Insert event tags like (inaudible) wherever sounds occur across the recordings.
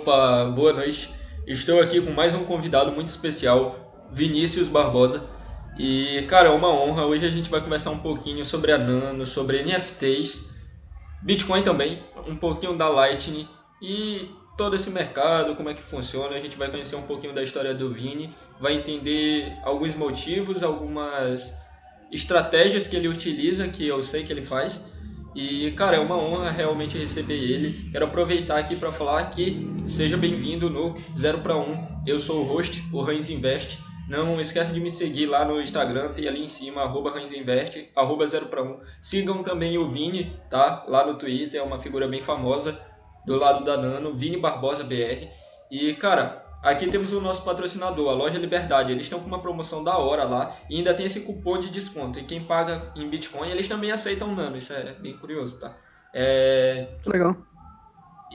Opa, boa noite. Estou aqui com mais um convidado muito especial, Vinícius Barbosa. E, cara, é uma honra. Hoje a gente vai conversar um pouquinho sobre a Nano, sobre NFTs, Bitcoin também, um pouquinho da Lightning e todo esse mercado, como é que funciona. A gente vai conhecer um pouquinho da história do Vini, vai entender alguns motivos, algumas estratégias que ele utiliza, que eu sei que ele faz. E, cara, é uma honra realmente receber ele. Quero aproveitar aqui para falar que seja bem-vindo no 0 para 1. Eu sou o host, o Hans Invest. Não esqueça de me seguir lá no Instagram, tem ali em cima, arroba Invest, arroba 0 para 1. Sigam também o Vini, tá? Lá no Twitter, é uma figura bem famosa do lado da Nano, Vini Barbosa BR. E, cara, Aqui temos o nosso patrocinador, a Loja Liberdade. Eles estão com uma promoção da hora lá e ainda tem esse cupom de desconto. E quem paga em Bitcoin, eles também aceitam Nano. Isso é bem curioso, tá? É... Legal.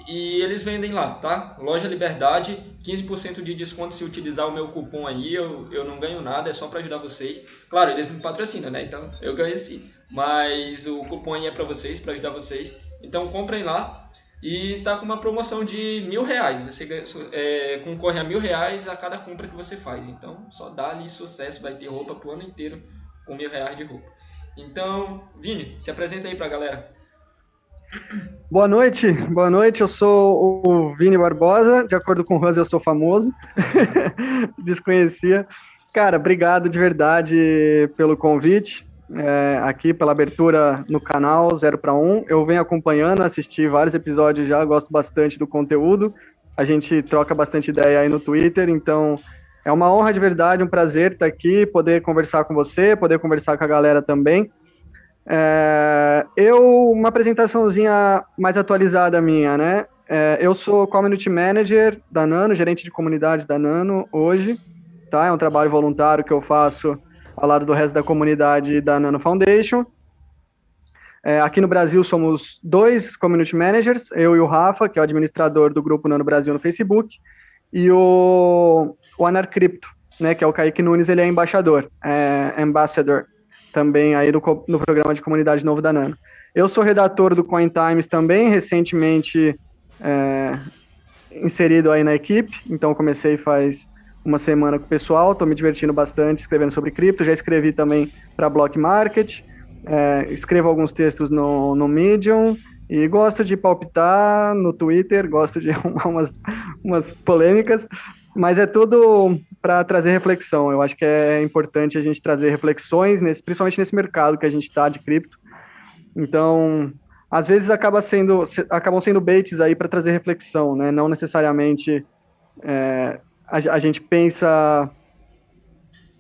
E eles vendem lá, tá? Loja Liberdade, 15% de desconto se utilizar o meu cupom aí. Eu, eu não ganho nada, é só para ajudar vocês. Claro, eles me patrocinam, né? Então eu ganho sim. Mas o cupom aí é para vocês, para ajudar vocês. Então comprem lá. E tá com uma promoção de mil reais. Você é, concorre a mil reais a cada compra que você faz. Então, só dá-lhe sucesso. Vai ter roupa pro ano inteiro com mil reais de roupa. Então, Vini, se apresenta aí pra galera. Boa noite, boa noite. Eu sou o Vini Barbosa. De acordo com o Hans, eu sou famoso. (laughs) Desconhecia. Cara, obrigado de verdade pelo convite é, aqui pela abertura no canal 0 para 1. Eu venho acompanhando, assisti vários episódios já, gosto bastante do conteúdo. A gente troca bastante ideia aí no Twitter, então é uma honra de verdade, um prazer estar aqui, poder conversar com você, poder conversar com a galera também. É, eu, uma apresentaçãozinha mais atualizada minha, né? É, eu sou Community Manager da Nano, gerente de comunidade da Nano hoje, tá? É um trabalho voluntário que eu faço ao lado do resto da comunidade da Nano Foundation. É, aqui no Brasil somos dois community managers, eu e o Rafa, que é o administrador do grupo Nano Brasil no Facebook, e o, o Anarcrypto, né, que é o Kaique Nunes, ele é embaixador, é, ambassador, também aí no, no programa de comunidade novo da Nano. Eu sou redator do Coin Times também, recentemente é, inserido aí na equipe, então comecei faz uma semana com o pessoal, estou me divertindo bastante escrevendo sobre cripto, já escrevi também para Block Market, é, escrevo alguns textos no, no Medium e gosto de palpitar no Twitter, gosto de (laughs) umas, umas polêmicas, mas é tudo para trazer reflexão. Eu acho que é importante a gente trazer reflexões, nesse, principalmente nesse mercado que a gente está de cripto. Então, às vezes acaba sendo, acabam sendo baits aí para trazer reflexão, né? Não necessariamente é, a, a gente pensa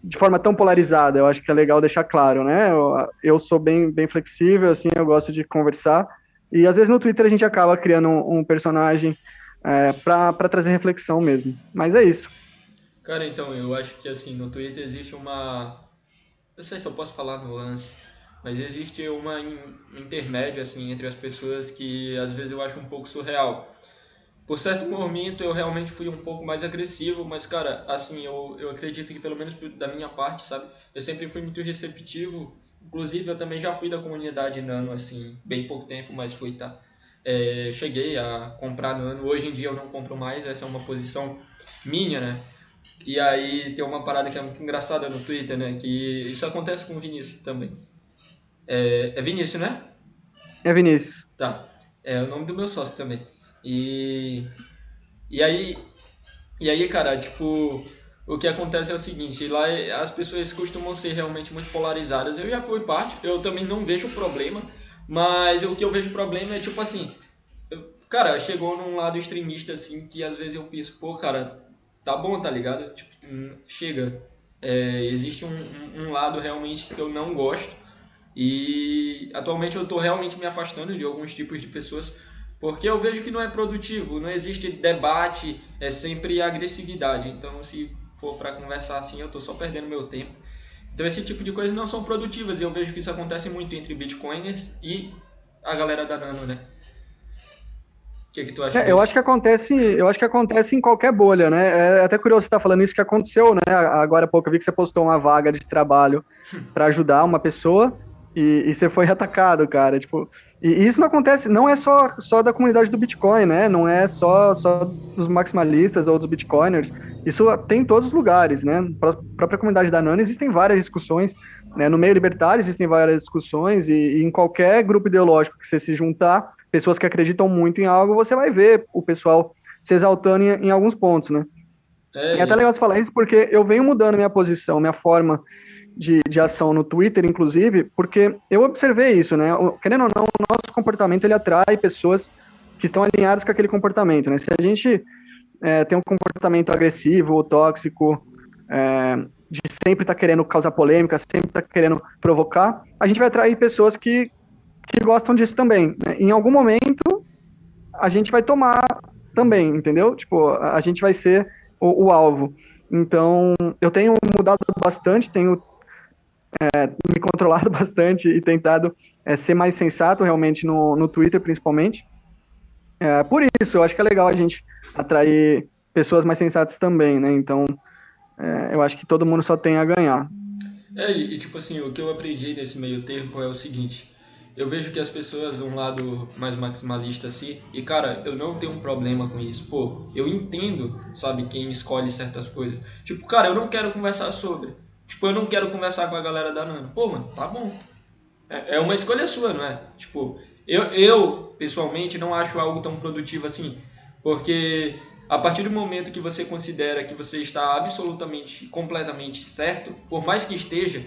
de forma tão polarizada. Eu acho que é legal deixar claro, né? Eu, eu sou bem, bem flexível, assim, eu gosto de conversar. E às vezes no Twitter a gente acaba criando um, um personagem é, para trazer reflexão mesmo. Mas é isso. Cara, então, eu acho que assim, no Twitter existe uma. Não sei se eu posso falar no lance, mas existe uma intermédio assim entre as pessoas que às vezes eu acho um pouco surreal. Por certo momento eu realmente fui um pouco mais agressivo, mas cara, assim, eu, eu acredito que pelo menos da minha parte, sabe? Eu sempre fui muito receptivo. Inclusive eu também já fui da comunidade Nano, assim, bem pouco tempo, mas fui, tá? É, cheguei a comprar Nano. Hoje em dia eu não compro mais, essa é uma posição minha, né? E aí tem uma parada que é muito engraçada no Twitter, né? Que isso acontece com o Vinícius também. É, é Vinícius, né? É Vinícius. Tá. É o nome do meu sócio também. E, e aí, e aí, cara, tipo, o que acontece é o seguinte, lá as pessoas costumam ser realmente muito polarizadas. Eu já fui parte, eu também não vejo problema, mas o que eu vejo problema é tipo assim, eu, cara, chegou num lado extremista assim que às vezes eu penso, pô, cara, tá bom, tá ligado? Tipo, hum, chega. É, existe um, um lado realmente que eu não gosto e atualmente eu tô realmente me afastando de alguns tipos de pessoas porque eu vejo que não é produtivo, não existe debate, é sempre agressividade. Então, se for para conversar assim, eu estou só perdendo meu tempo. Então, esse tipo de coisas não são produtivas e eu vejo que isso acontece muito entre bitcoiners e a galera da Nano, né? O que, que tu acha? É, eu acho que acontece, eu acho que acontece em qualquer bolha, né? É até curioso você estar tá falando isso que aconteceu, né? Agora há pouco eu vi que você postou uma vaga de trabalho para ajudar uma pessoa e, e você foi atacado, cara. Tipo, e isso não acontece, não é só, só da comunidade do Bitcoin, né? Não é só, só dos maximalistas ou dos Bitcoiners. Isso tem em todos os lugares, né? Para a própria comunidade da Nano existem várias discussões. Né? No meio libertário existem várias discussões, e, e em qualquer grupo ideológico que você se juntar, pessoas que acreditam muito em algo, você vai ver o pessoal se exaltando em, em alguns pontos, né? É, é até legal você falar isso porque eu venho mudando minha posição, minha forma de, de ação no Twitter, inclusive, porque eu observei isso, né? Querendo ou não, o nosso comportamento ele atrai pessoas que estão alinhadas com aquele comportamento, né? Se a gente é, tem um comportamento agressivo ou tóxico, é, de sempre estar tá querendo causar polêmica, sempre estar tá querendo provocar, a gente vai atrair pessoas que, que gostam disso também. Né? Em algum momento, a gente vai tomar também, entendeu? Tipo, a, gente vai ser o, o alvo. Então, eu tenho mudado bastante, tenho é, me controlado (laughs) bastante e tentado é, ser mais sensato realmente no, no Twitter, principalmente. É, por isso, eu acho que é legal a gente atrair pessoas mais sensatas também, né? Então, é, eu acho que todo mundo só tem a ganhar. É, e tipo assim, o que eu aprendi nesse meio tempo é o seguinte. Eu vejo que as pessoas, um lado mais maximalista assim, e cara, eu não tenho um problema com isso. Pô, eu entendo, sabe, quem escolhe certas coisas. Tipo, cara, eu não quero conversar sobre. Tipo, eu não quero conversar com a galera da Nano. Pô, mano, tá bom. É, é uma escolha sua, não é? Tipo, eu, eu, pessoalmente, não acho algo tão produtivo assim. Porque a partir do momento que você considera que você está absolutamente, completamente certo, por mais que esteja,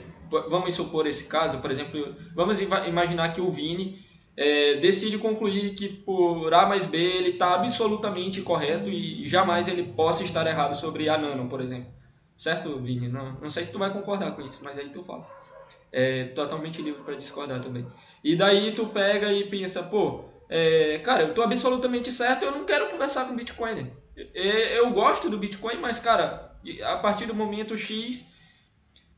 vamos supor esse caso, por exemplo, vamos imaginar que o Vini é, decide concluir que por A mais B ele está absolutamente correto e jamais ele possa estar errado sobre a Nano, por exemplo. Certo, Vini? Não, não sei se tu vai concordar com isso, mas aí tu fala. É totalmente livre para discordar também. E daí tu pega e pensa, pô, é, cara, eu tô absolutamente certo, eu não quero conversar com Bitcoin. Eu gosto do Bitcoin, mas, cara, a partir do momento X,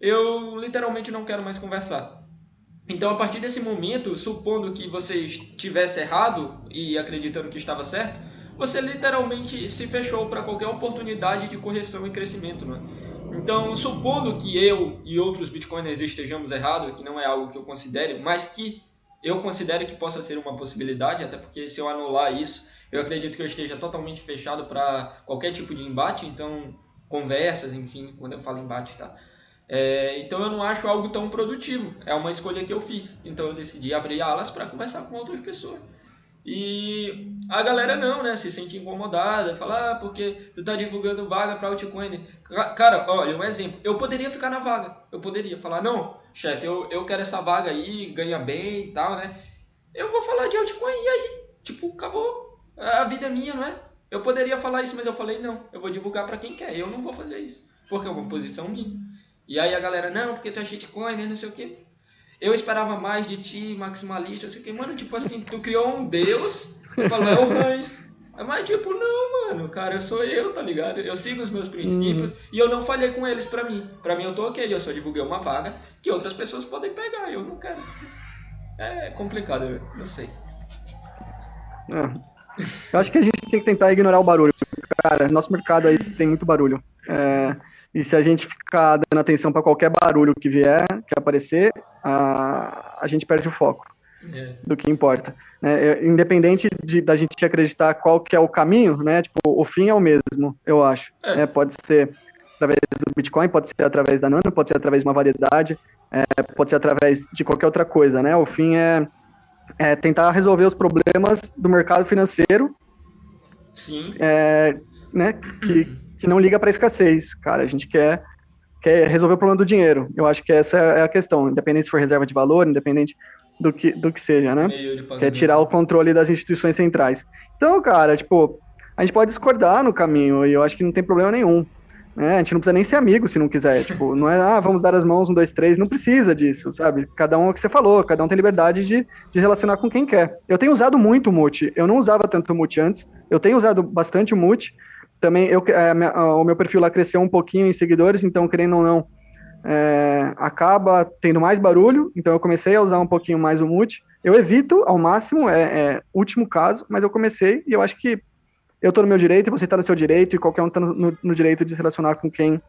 eu literalmente não quero mais conversar. Então, a partir desse momento, supondo que você estivesse errado e acreditando que estava certo, você literalmente se fechou para qualquer oportunidade de correção e crescimento, não é? Então, supondo que eu e outros bitcoiners estejamos errados, que não é algo que eu considere, mas que eu considero que possa ser uma possibilidade, até porque se eu anular isso, eu acredito que eu esteja totalmente fechado para qualquer tipo de embate, então conversas, enfim, quando eu falo embate, tá? É, então eu não acho algo tão produtivo. É uma escolha que eu fiz. Então eu decidi abrir alas para conversar com outras pessoas. E a galera não, né? Se sente incomodada, fala, ah, porque tu tá divulgando vaga para altcoin. Cara, olha, um exemplo. Eu poderia ficar na vaga. Eu poderia falar, não, chefe, eu, eu quero essa vaga aí, ganha bem e tal, né? Eu vou falar de altcoin e aí, tipo, acabou. A vida é minha, não é? Eu poderia falar isso, mas eu falei, não, eu vou divulgar para quem quer. Eu não vou fazer isso, porque é uma posição minha. E aí a galera, não, porque tu é shitcoin, né, não sei o quê. Eu esperava mais de ti, maximalista, o que. Mano, tipo assim, tu criou um deus, falou, é o Hans. Mas, tipo, não, mano, cara, eu sou eu, tá ligado? Eu sigo os meus princípios uhum. e eu não falhei com eles pra mim. Pra mim, eu tô ok, eu só divulguei uma vaga que outras pessoas podem pegar, eu não quero. É complicado, eu não sei. É. Eu acho que a gente tem que tentar ignorar o barulho. Cara, nosso mercado aí tem muito barulho. É, e se a gente ficar dando atenção para qualquer barulho que vier, que aparecer, a, a gente perde o foco é. do que importa. Né? Independente de, da gente acreditar qual que é o caminho, né? Tipo, o fim é o mesmo, eu acho. É. Né? Pode ser através do Bitcoin, pode ser através da Nano, pode ser através de uma variedade, é, pode ser através de qualquer outra coisa, né? O fim é, é tentar resolver os problemas do mercado financeiro. Sim. É, né? Que, que não liga para escassez, cara. A gente quer, quer resolver o problema do dinheiro. Eu acho que essa é a questão, independente se for reserva de valor, independente do que, do que seja, né? Quer tirar o controle das instituições centrais. Então, cara, tipo, a gente pode discordar no caminho e eu acho que não tem problema nenhum. Né? A gente não precisa nem ser amigo se não quiser. (laughs) Tipo, não é, ah, vamos dar as mãos, um, dois, três. Não precisa disso, sabe? Cada um é o que você falou, cada um tem liberdade de, de relacionar com quem quer. Eu tenho usado muito o Mute. Eu não usava tanto o Mute antes. Eu tenho usado bastante o Mute também eu, é, o meu perfil lá cresceu um pouquinho em seguidores, então, querendo ou não, é, acaba tendo mais barulho, então eu comecei a usar um pouquinho mais o mute. Eu evito ao máximo, é, é último caso, mas eu comecei e eu acho que eu estou no meu direito e você está no seu direito e qualquer um está no, no, direito de se relacionar com quem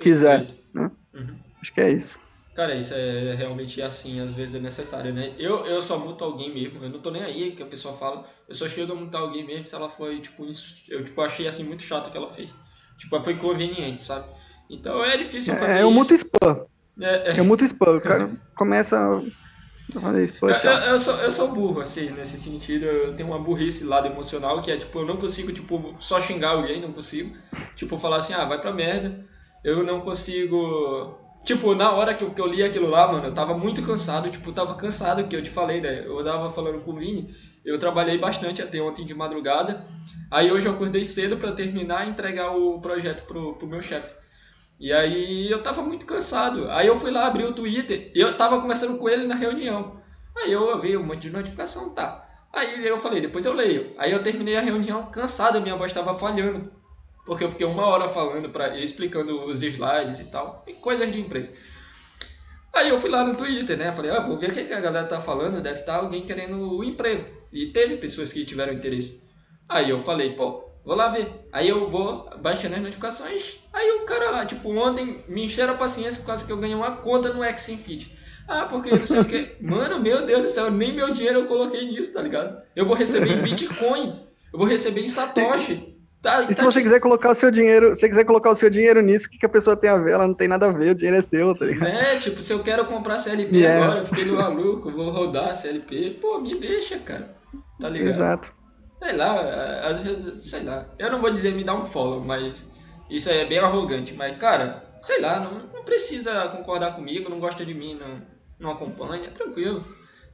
quiser. Né? Uhum. Acho que é isso. Cara, isso é realmente assim, às vezes é necessário, né? Eu, eu só muto alguém mesmo, eu não tô nem aí que a pessoa fala, eu só chego a mutar alguém mesmo se ela foi, tipo, isso, eu tipo, achei assim muito chato o que ela fez. Tipo, foi conveniente, sabe? Então é difícil fazer é, eu muto spam. É, é. Eu muto spam, o cara começa a fazer spam, eu, eu, eu, sou, eu sou burro, assim, nesse sentido, eu tenho uma burrice lado emocional, que é, tipo, eu não consigo, tipo, só xingar alguém, não consigo. Tipo, falar assim, ah, vai pra merda. Eu não consigo Tipo, na hora que eu, que eu li aquilo lá, mano, eu tava muito cansado, tipo, tava cansado, que eu te falei, né? Eu tava falando com o Vini, eu trabalhei bastante até ontem de madrugada, aí hoje eu acordei cedo para terminar e entregar o projeto pro, pro meu chefe. E aí eu tava muito cansado. Aí eu fui lá abrir o Twitter e eu tava conversando com ele na reunião. Aí eu vi um monte de notificação, tá. Aí eu falei, depois eu leio. Aí eu terminei a reunião cansado, minha voz tava falhando porque eu fiquei uma hora falando para explicando os slides e tal, e coisas de empresa. Aí eu fui lá no Twitter, né? Falei, ah, vou ver o que a galera tá falando, deve estar tá alguém querendo o emprego. E teve pessoas que tiveram interesse. Aí eu falei, pô, vou lá ver. Aí eu vou baixando as notificações. Aí o cara lá, tipo, ontem me encheram a paciência por causa que eu ganhei uma conta no Xinfit. Ah, porque não sei o que. (laughs) Mano, meu Deus do céu, nem meu dinheiro eu coloquei nisso, tá ligado? Eu vou receber em Bitcoin. Eu vou receber em Satoshi. Tá, e tá se você quiser colocar o seu dinheiro, se você quiser colocar o seu dinheiro nisso, o que, que a pessoa tem a ver? Ela não tem nada a ver, o dinheiro é teu, tá ligado? É, tipo, se eu quero comprar CLP yeah. agora, eu fiquei no maluco, vou rodar CLP, pô, me deixa, cara. Tá ligado? Exato. Sei lá, às vezes, sei lá. Eu não vou dizer me dá um follow, mas isso é bem arrogante. Mas, cara, sei lá, não, não precisa concordar comigo, não gosta de mim, não, não acompanha, tranquilo.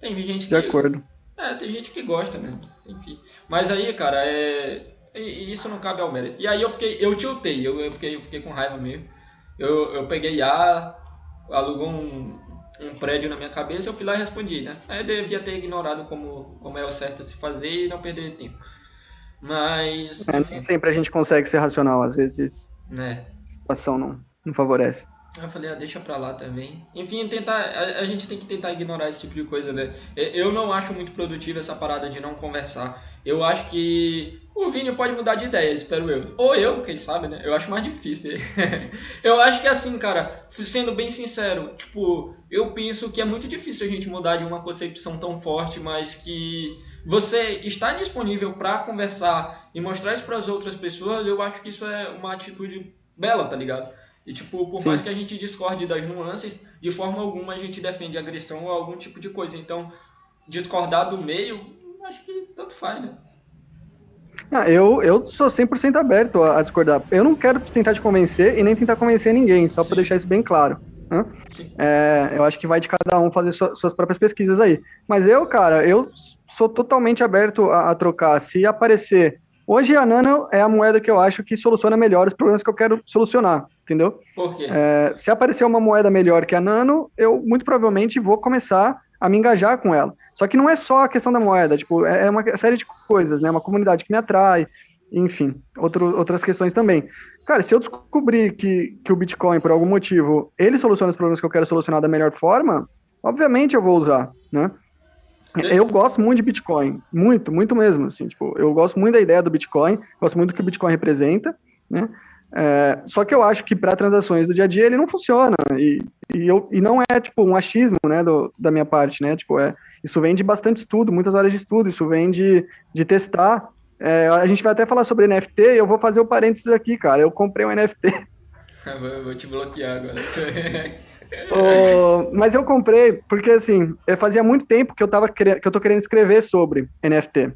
Tem gente que. De acordo. É, tem gente que gosta, né? Enfim. Mas aí, cara, é e isso não cabe ao mérito. E aí eu fiquei, eu tiltei, eu, eu, fiquei, eu fiquei com raiva mesmo. Eu, eu peguei A, alugou um, um prédio na minha cabeça, eu fui lá e respondi, né? Aí eu devia ter ignorado como, como é o certo a se fazer e não perder tempo. Mas. É, nem sempre a gente consegue ser racional, às vezes. Né? A situação não, não favorece. Eu falei, ah, deixa pra lá também. Enfim, tentar, a, a, gente tem que tentar ignorar esse tipo de coisa, né? Eu não acho muito produtivo essa parada de não conversar. Eu acho que o Vini pode mudar de ideia, espero eu. Ou eu, quem sabe, né? Eu acho mais difícil. (laughs) eu acho que assim, cara, sendo bem sincero, tipo, eu penso que é muito difícil a gente mudar de uma concepção tão forte, mas que você está disponível para conversar e mostrar isso para as outras pessoas, eu acho que isso é uma atitude bela, tá ligado? E, tipo, por Sim. mais que a gente discorde das nuances, de forma alguma a gente defende agressão ou algum tipo de coisa. Então, discordar do meio, tanto faz, né? Ah, eu, eu sou 100% aberto a, a, discordar. Eu não quero tentar te convencer e nem tentar convencer ninguém, só para deixar isso bem claro. Né? É, eu acho que vai de cada um fazer sua, suas próprias pesquisas aí. Mas eu, cara, eu sou totalmente aberto a, a trocar. Se aparecer Hoje a Nano é a moeda que eu acho que soluciona melhor os problemas que eu quero solucionar, entendeu? Por quê? É, se aparecer uma moeda melhor que a Nano, eu muito provavelmente vou começar a me engajar com ela. Só que não é só a questão da moeda, tipo, é, é uma série de coisas, né? Uma comunidade que me atrai, enfim, outro, outras questões também. Cara, se eu descobrir que, que o Bitcoin, por algum motivo, ele soluciona os problemas que eu quero solucionar da melhor forma, obviamente eu vou usar, né? Eu gosto muito de Bitcoin, muito, muito mesmo, assim, tipo, eu gosto muito da ideia do Bitcoin, gosto muito do que o Bitcoin representa, né? É, só que eu acho que para transações do dia a dia ele não funciona e, e, eu, e não é tipo um achismo, né, do, da minha parte, né? Tipo, é, isso vem de bastante estudo, muitas áreas de estudo, isso vem de, de testar. É, a gente vai até falar sobre NFT e eu vou fazer o parênteses aqui, cara. Eu comprei um NFT. Eu (laughs) vou te bloquear agora. (laughs) oh, mas eu comprei porque, assim, fazia muito tempo que eu, tava querendo, que eu tô querendo escrever sobre NFT.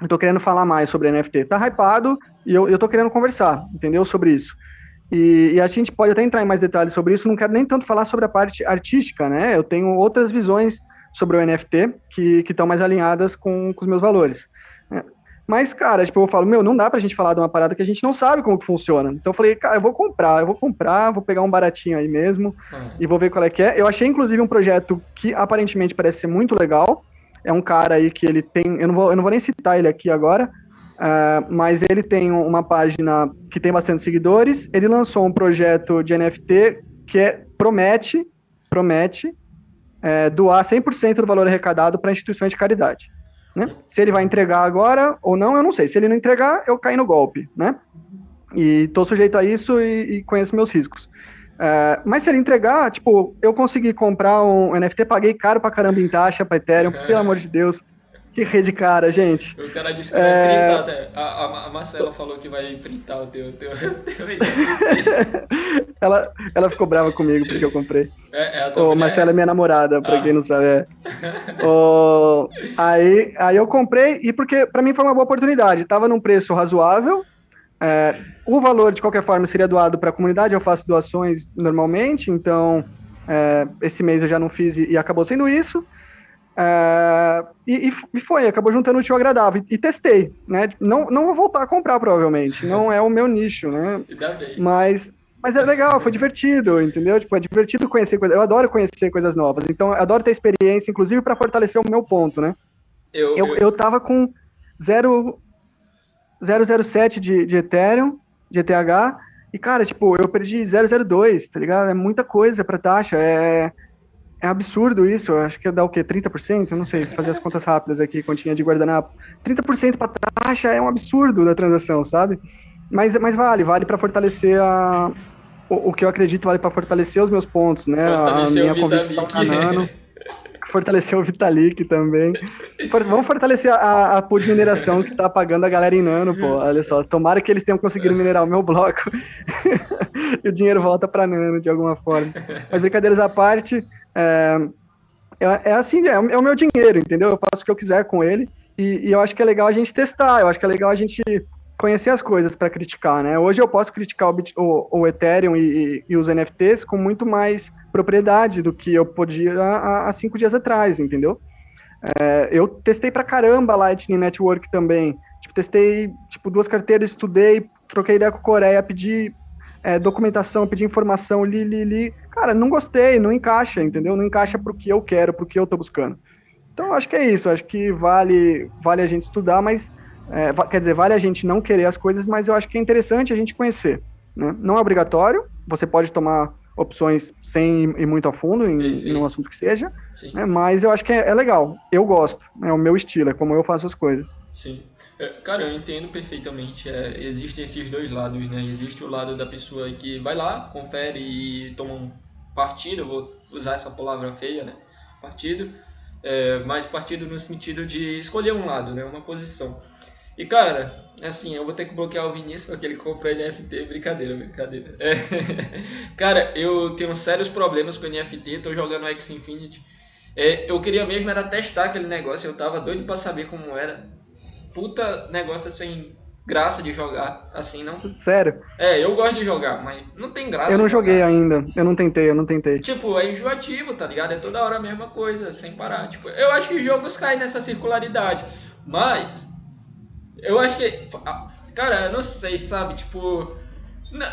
Eu tô querendo falar mais sobre NFT. Tá hypado e eu, eu tô querendo conversar, entendeu? Sobre isso. E, e, a gente pode até entrar em mais detalhes sobre isso. Não quero nem tanto falar sobre a parte artística, né? Eu tenho outras visões sobre o NFT que estão mais alinhadas com, com os meus valores. Mas, cara, tipo, eu falo, meu, não dá pra gente falar de uma parada que a gente não sabe como que funciona. Então eu falei, cara, eu vou comprar, eu vou comprar, vou pegar um baratinho aí mesmo uhum. e vou ver qual é que é. Eu achei, inclusive, um projeto que aparentemente parece ser muito legal. É um cara aí que ele tem, eu não vou, eu não vou nem citar ele aqui agora, uh, mas ele tem uma página que tem bastante seguidores. Ele lançou um projeto de NFT que é, promete, promete é, doar 100% do valor arrecadado para instituições de caridade. Né? Se ele vai entregar agora ou não, eu não sei. Se ele não entregar, eu caio no golpe, né? E estou sujeito a isso e, e, conheço meus riscos. É, mas se ele entregar, tipo, eu consegui comprar um NFT, paguei caro pra caramba em taxa pra Ethereum, (laughs) pelo amor de Deus. Que rede cara, gente. O cara disse que vai é... printar, né? a, a, Marcela falou que vai printar o teu, teu, (laughs) teu (laughs) ela, ela ficou brava comigo porque eu comprei. É, é tua Marcela é minha namorada, pra ah. quem não sabe. É. oh, aí, aí eu comprei, e porque pra mim foi uma boa oportunidade. Tava num preço razoável. É, o valor, de qualquer forma, seria doado para a comunidade. Eu faço doações normalmente, então é, esse mês eu já não fiz e, e acabou sendo isso. É, e, e, foi, acabou juntando o tio agradável. E, e, testei, né? Não, não vou voltar a comprar, provavelmente. Não é o meu nicho, né? Mas, mas é legal, foi divertido, entendeu? Tipo, é divertido conhecer coisas. Eu adoro conhecer coisas novas. Então, eu adoro ter experiência, inclusive para fortalecer o meu ponto, né? Eu, eu, eu tava com 007 de, de Ethereum, de ETH, e, cara, tipo, eu perdi 002, tá ligado? É muita coisa para taxa. É é absurdo isso, eu acho que dá o quê? 30%? Eu não sei, fazer as contas rápidas aqui, continha de guardanapo. 30% para taxa é um absurdo da transação, sabe? Mas, mas vale, vale para fortalecer a, o, o, que eu acredito, vale para fortalecer os meus pontos, né? Fortalecer a minha convicção. (laughs) fortalecer o Vitalik também. For, vamos fortalecer a, a pool de mineração que tá pagando a galera em nano, pô. Olha só, tomara que eles tenham conseguido minerar o meu bloco (laughs) e o dinheiro volta para nano de alguma forma. Mas brincadeiras à parte, é, é, é assim, é, é, o meu dinheiro, entendeu? Eu faço o que eu quiser com ele e, e, eu acho que é legal a gente testar, eu acho que é legal a gente conhecer as coisas para criticar, né? Hoje eu posso criticar o, o, o Ethereum e, e, os NFTs com muito mais propriedade do que eu podia há, há cinco dias atrás, entendeu? É, eu testei pra caramba a Lightning Network também. Tipo, testei tipo, duas carteiras, estudei, troquei ideia com a Coreia, pedi é, documentação, pedi informação, li, li, li. Cara, não gostei, não encaixa, entendeu? Não encaixa pro que eu quero, pro que eu tô buscando. Então, acho que é isso. Acho que vale, vale a gente estudar, mas. É, quer dizer, vale a gente não querer as coisas, mas eu acho que é interessante a gente conhecer. Né? Não é obrigatório, você pode tomar opções sem ir muito a fundo em, em um assunto que seja, né? mas eu acho que é, é, legal. Eu gosto, é o meu estilo, é como eu faço as coisas. Sim. É, cara, eu entendo perfeitamente. É, existem esses dois lados, né? Existe o lado da pessoa que vai lá, confere e toma um partido, vou usar essa palavra feia, né? Partido. É, mas partido no sentido de escolher um lado, né? Uma posição. E cara, assim, eu vou ter que bloquear o Vinícius porque ele compra NFT. Brincadeira, brincadeira. É. (laughs) cara, eu tenho sérios problemas com NFT, tô jogando X Infinity. É, eu queria mesmo era testar aquele negócio, eu tava doido para saber como era puta negócio sem graça de jogar, assim, não. Sério? É, eu gosto de jogar, mas não tem graça. Eu não joguei ainda, eu não tentei, eu não tentei. Tipo, é enjoativo, tá ligado? É toda hora a mesma coisa, sem parar. Tipo, eu acho que os jogos caem nessa circularidade, mas eu acho que. Cara, eu não sei, sabe? Tipo.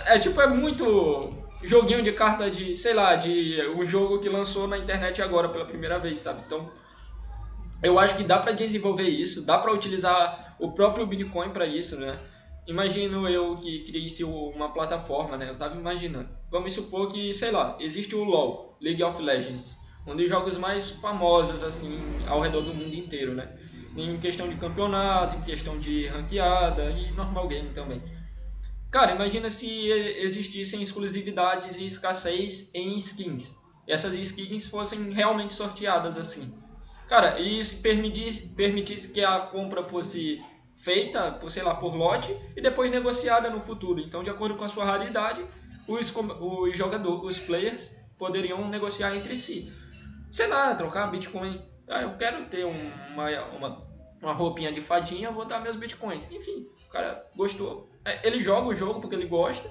É tipo, é muito joguinho de carta de, sei lá, de um jogo que lançou na internet agora pela primeira vez, sabe? Então, eu acho que dá para desenvolver isso, dá para utilizar o próprio Bitcoin para isso, né? Imagino eu que criasse uma plataforma, né? Eu tava imaginando. Vamos supor que, sei lá, existe o LoL, League of Legends, um dos jogos mais famosos assim ao redor do mundo inteiro, né? Em questão de campeonato, em questão de ranqueada e normal game também. Cara, imagina se existissem exclusividades e escassez em skins. Essas skins fossem realmente sorteadas assim. Cara, e isso permitisse, permitisse que a compra fosse feita, por, sei lá, por lote e depois negociada no futuro. Então, de acordo com a sua raridade, os, os jogadores, os players poderiam negociar entre si. Sei lá, trocar Bitcoin. Ah, eu quero ter uma, uma, uma roupinha de fadinha, vou dar meus Bitcoins. Enfim, o cara gostou. É, ele joga o jogo porque ele gosta.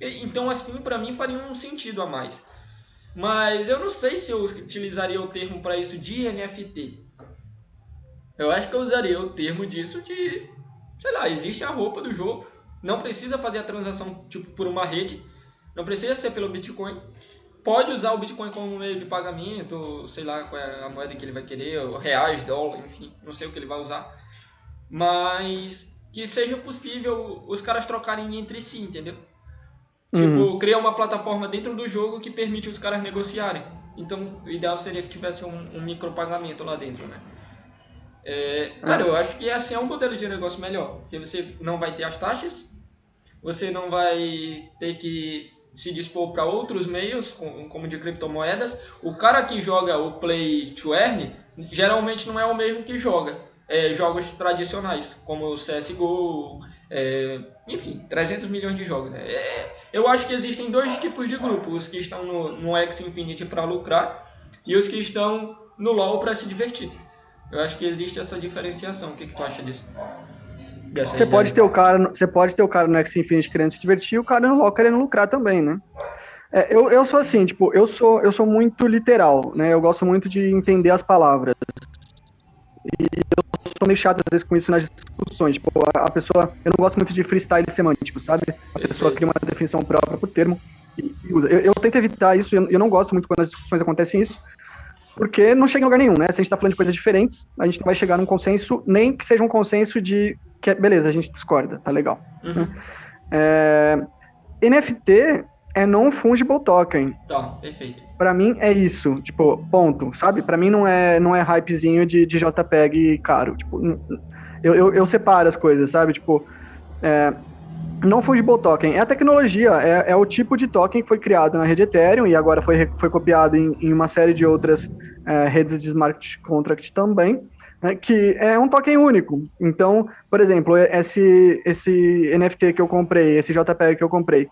Então, assim, para mim faria um sentido a mais. Mas eu não sei se eu utilizaria o termo para isso de NFT. Eu acho que eu usaria o termo disso de, sei lá, existe a roupa do jogo, não precisa fazer a transação tipo por uma rede, não precisa ser pelo Bitcoin. Pode usar o Bitcoin como meio de pagamento, sei lá qual é a moeda que ele vai querer, reais, dólar, enfim, não sei o que ele vai usar. Mas que seja possível os caras trocarem entre si, entendeu? Tipo, uhum. criar uma plataforma dentro do jogo que permite os caras negociarem. Então, o ideal seria que tivesse um, um micropagamento lá dentro, né? É, cara, eu acho que assim é um modelo de negócio melhor. Que você não vai ter as taxas, você não vai ter que se dispor para outros meios, como de criptomoedas, o cara que joga o Play to Earn geralmente não é o mesmo que joga é, jogos tradicionais, como o CSGO, é, enfim, 300 milhões de jogos. Né? É, eu acho que existem dois tipos de grupos, os que estão no, no X Infinity para lucrar e os que estão no LoL para se divertir. Eu acho que existe essa diferenciação. O que, que tu acha disso? Você pode, ter o cara, você pode ter o cara no X Infinity querendo se divertir e o cara no LoL querendo lucrar também, né? É, eu, eu sou assim, tipo, eu sou, eu sou muito literal, né? Eu gosto muito de entender as palavras. E eu sou meio chato às vezes com isso nas discussões. Tipo, a, a pessoa. Eu não gosto muito de freestyle semântico, sabe? A pessoa cria uma definição própria pro termo e, e usa. Eu, eu, tento evitar isso, eu, eu não gosto muito quando as discussões acontecem isso, porque não chega em lugar nenhum, né? Se a gente tá falando de coisas diferentes, a gente não vai chegar num consenso, nem que seja um consenso de que, é, beleza, a gente discorda, tá legal. Uhum. É, NFT é non-fungible token. Tá, perfeito. Pra mim é isso, tipo, ponto, sabe? Pra mim não é, não é hypezinho de, de JPEG caro, tipo, eu, eu, eu separo as coisas, sabe? Tipo, é, non-fungible token é a tecnologia, é, é, o tipo de token que foi criado na rede Ethereum e agora foi, foi copiado em, em uma série de outras é, redes de smart contract também, né, que é um token único. Então, por exemplo, esse, esse NFT que eu comprei, esse JPEG que eu comprei,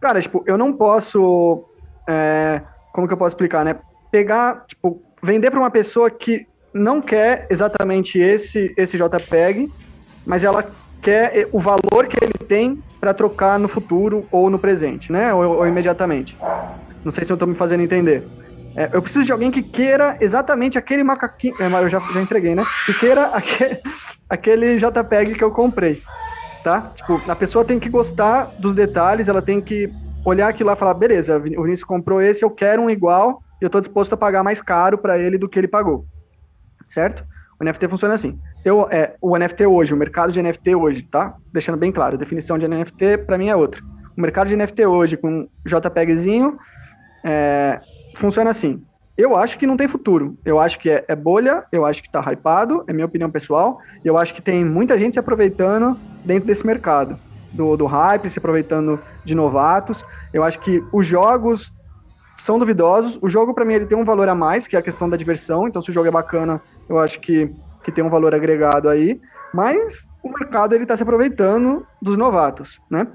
Cara, tipo, eu não posso. É, como que eu posso explicar, né? Pegar, tipo, vender para uma pessoa que não quer exatamente esse, esse JPEG, mas ela quer o valor que ele tem para trocar no futuro ou no presente, né? Ou, ou imediatamente. Não sei se eu estou me fazendo entender. É, eu preciso de alguém que queira exatamente aquele macaquinho. É, eu já, já entreguei, né? Que queira aquele, (laughs) aquele JPEG que eu comprei tá? Tipo, a pessoa tem que gostar dos detalhes, ela tem que olhar aquilo lá e falar, beleza, o Vinícius comprou esse, eu quero um igual, e eu tô disposto a pagar mais caro para ele do que ele pagou. Certo? O NFT funciona assim. Eu, é, o NFT hoje, o mercado de NFT hoje, tá? Deixando bem claro, a definição de NFT para mim é outra. O mercado de NFT hoje, com JPEGzinho, é, funciona assim. Eu acho que não tem futuro. Eu acho que é, é, bolha, eu acho que tá hypado, é minha opinião pessoal. Eu acho que tem muita gente se aproveitando dentro desse mercado. Do, do hype, se aproveitando de novatos. Eu acho que os jogos são duvidosos. O jogo, para mim, ele tem um valor a mais, que é a questão da diversão. Então, se o jogo é bacana, eu acho que, que tem um valor agregado aí. Mas o mercado, ele tá se aproveitando dos novatos, né?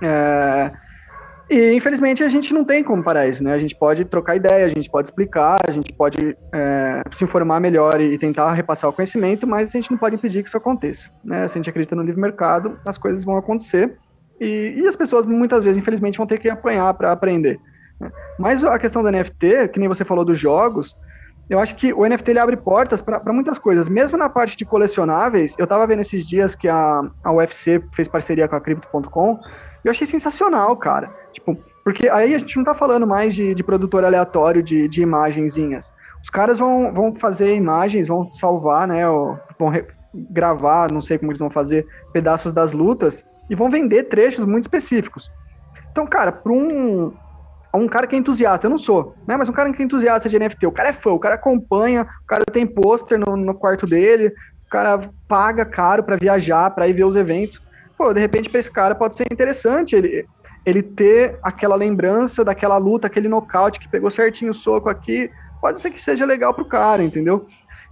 É, e, infelizmente, a gente não tem como parar isso, né? A gente pode trocar ideia, a gente pode explicar, a gente pode é, se informar melhor e tentar repassar o conhecimento, mas a gente não pode impedir que isso aconteça, né? Se a gente acredita no livre mercado, as coisas vão acontecer e, e as pessoas, muitas vezes, infelizmente, vão ter que apanhar para aprender. Né? Mas a questão do NFT, que nem você falou dos jogos, eu acho que o NFT ele abre portas para muitas coisas, mesmo na parte de colecionáveis. Eu estava vendo esses dias que a, a UFC fez parceria com a Crypto.com eu achei sensacional, cara. Tipo, porque aí a gente não tá falando mais de, de produtor aleatório de, de imagenzinhas. Os caras vão, vão fazer imagens, vão salvar, né? Ou vão gravar, não sei como eles vão fazer, pedaços das lutas e vão vender trechos muito específicos. Então, cara, para um, um cara que é entusiasta, eu não sou, né? Mas um cara que é entusiasta de NFT, o cara é fã, o cara acompanha, o cara tem pôster no, no quarto dele, o cara paga caro para viajar, para ir ver os eventos pô, de repente para esse cara pode ser interessante ele, ele ter aquela lembrança daquela luta, aquele nocaute que pegou certinho o soco aqui, pode ser que seja legal pro cara, entendeu?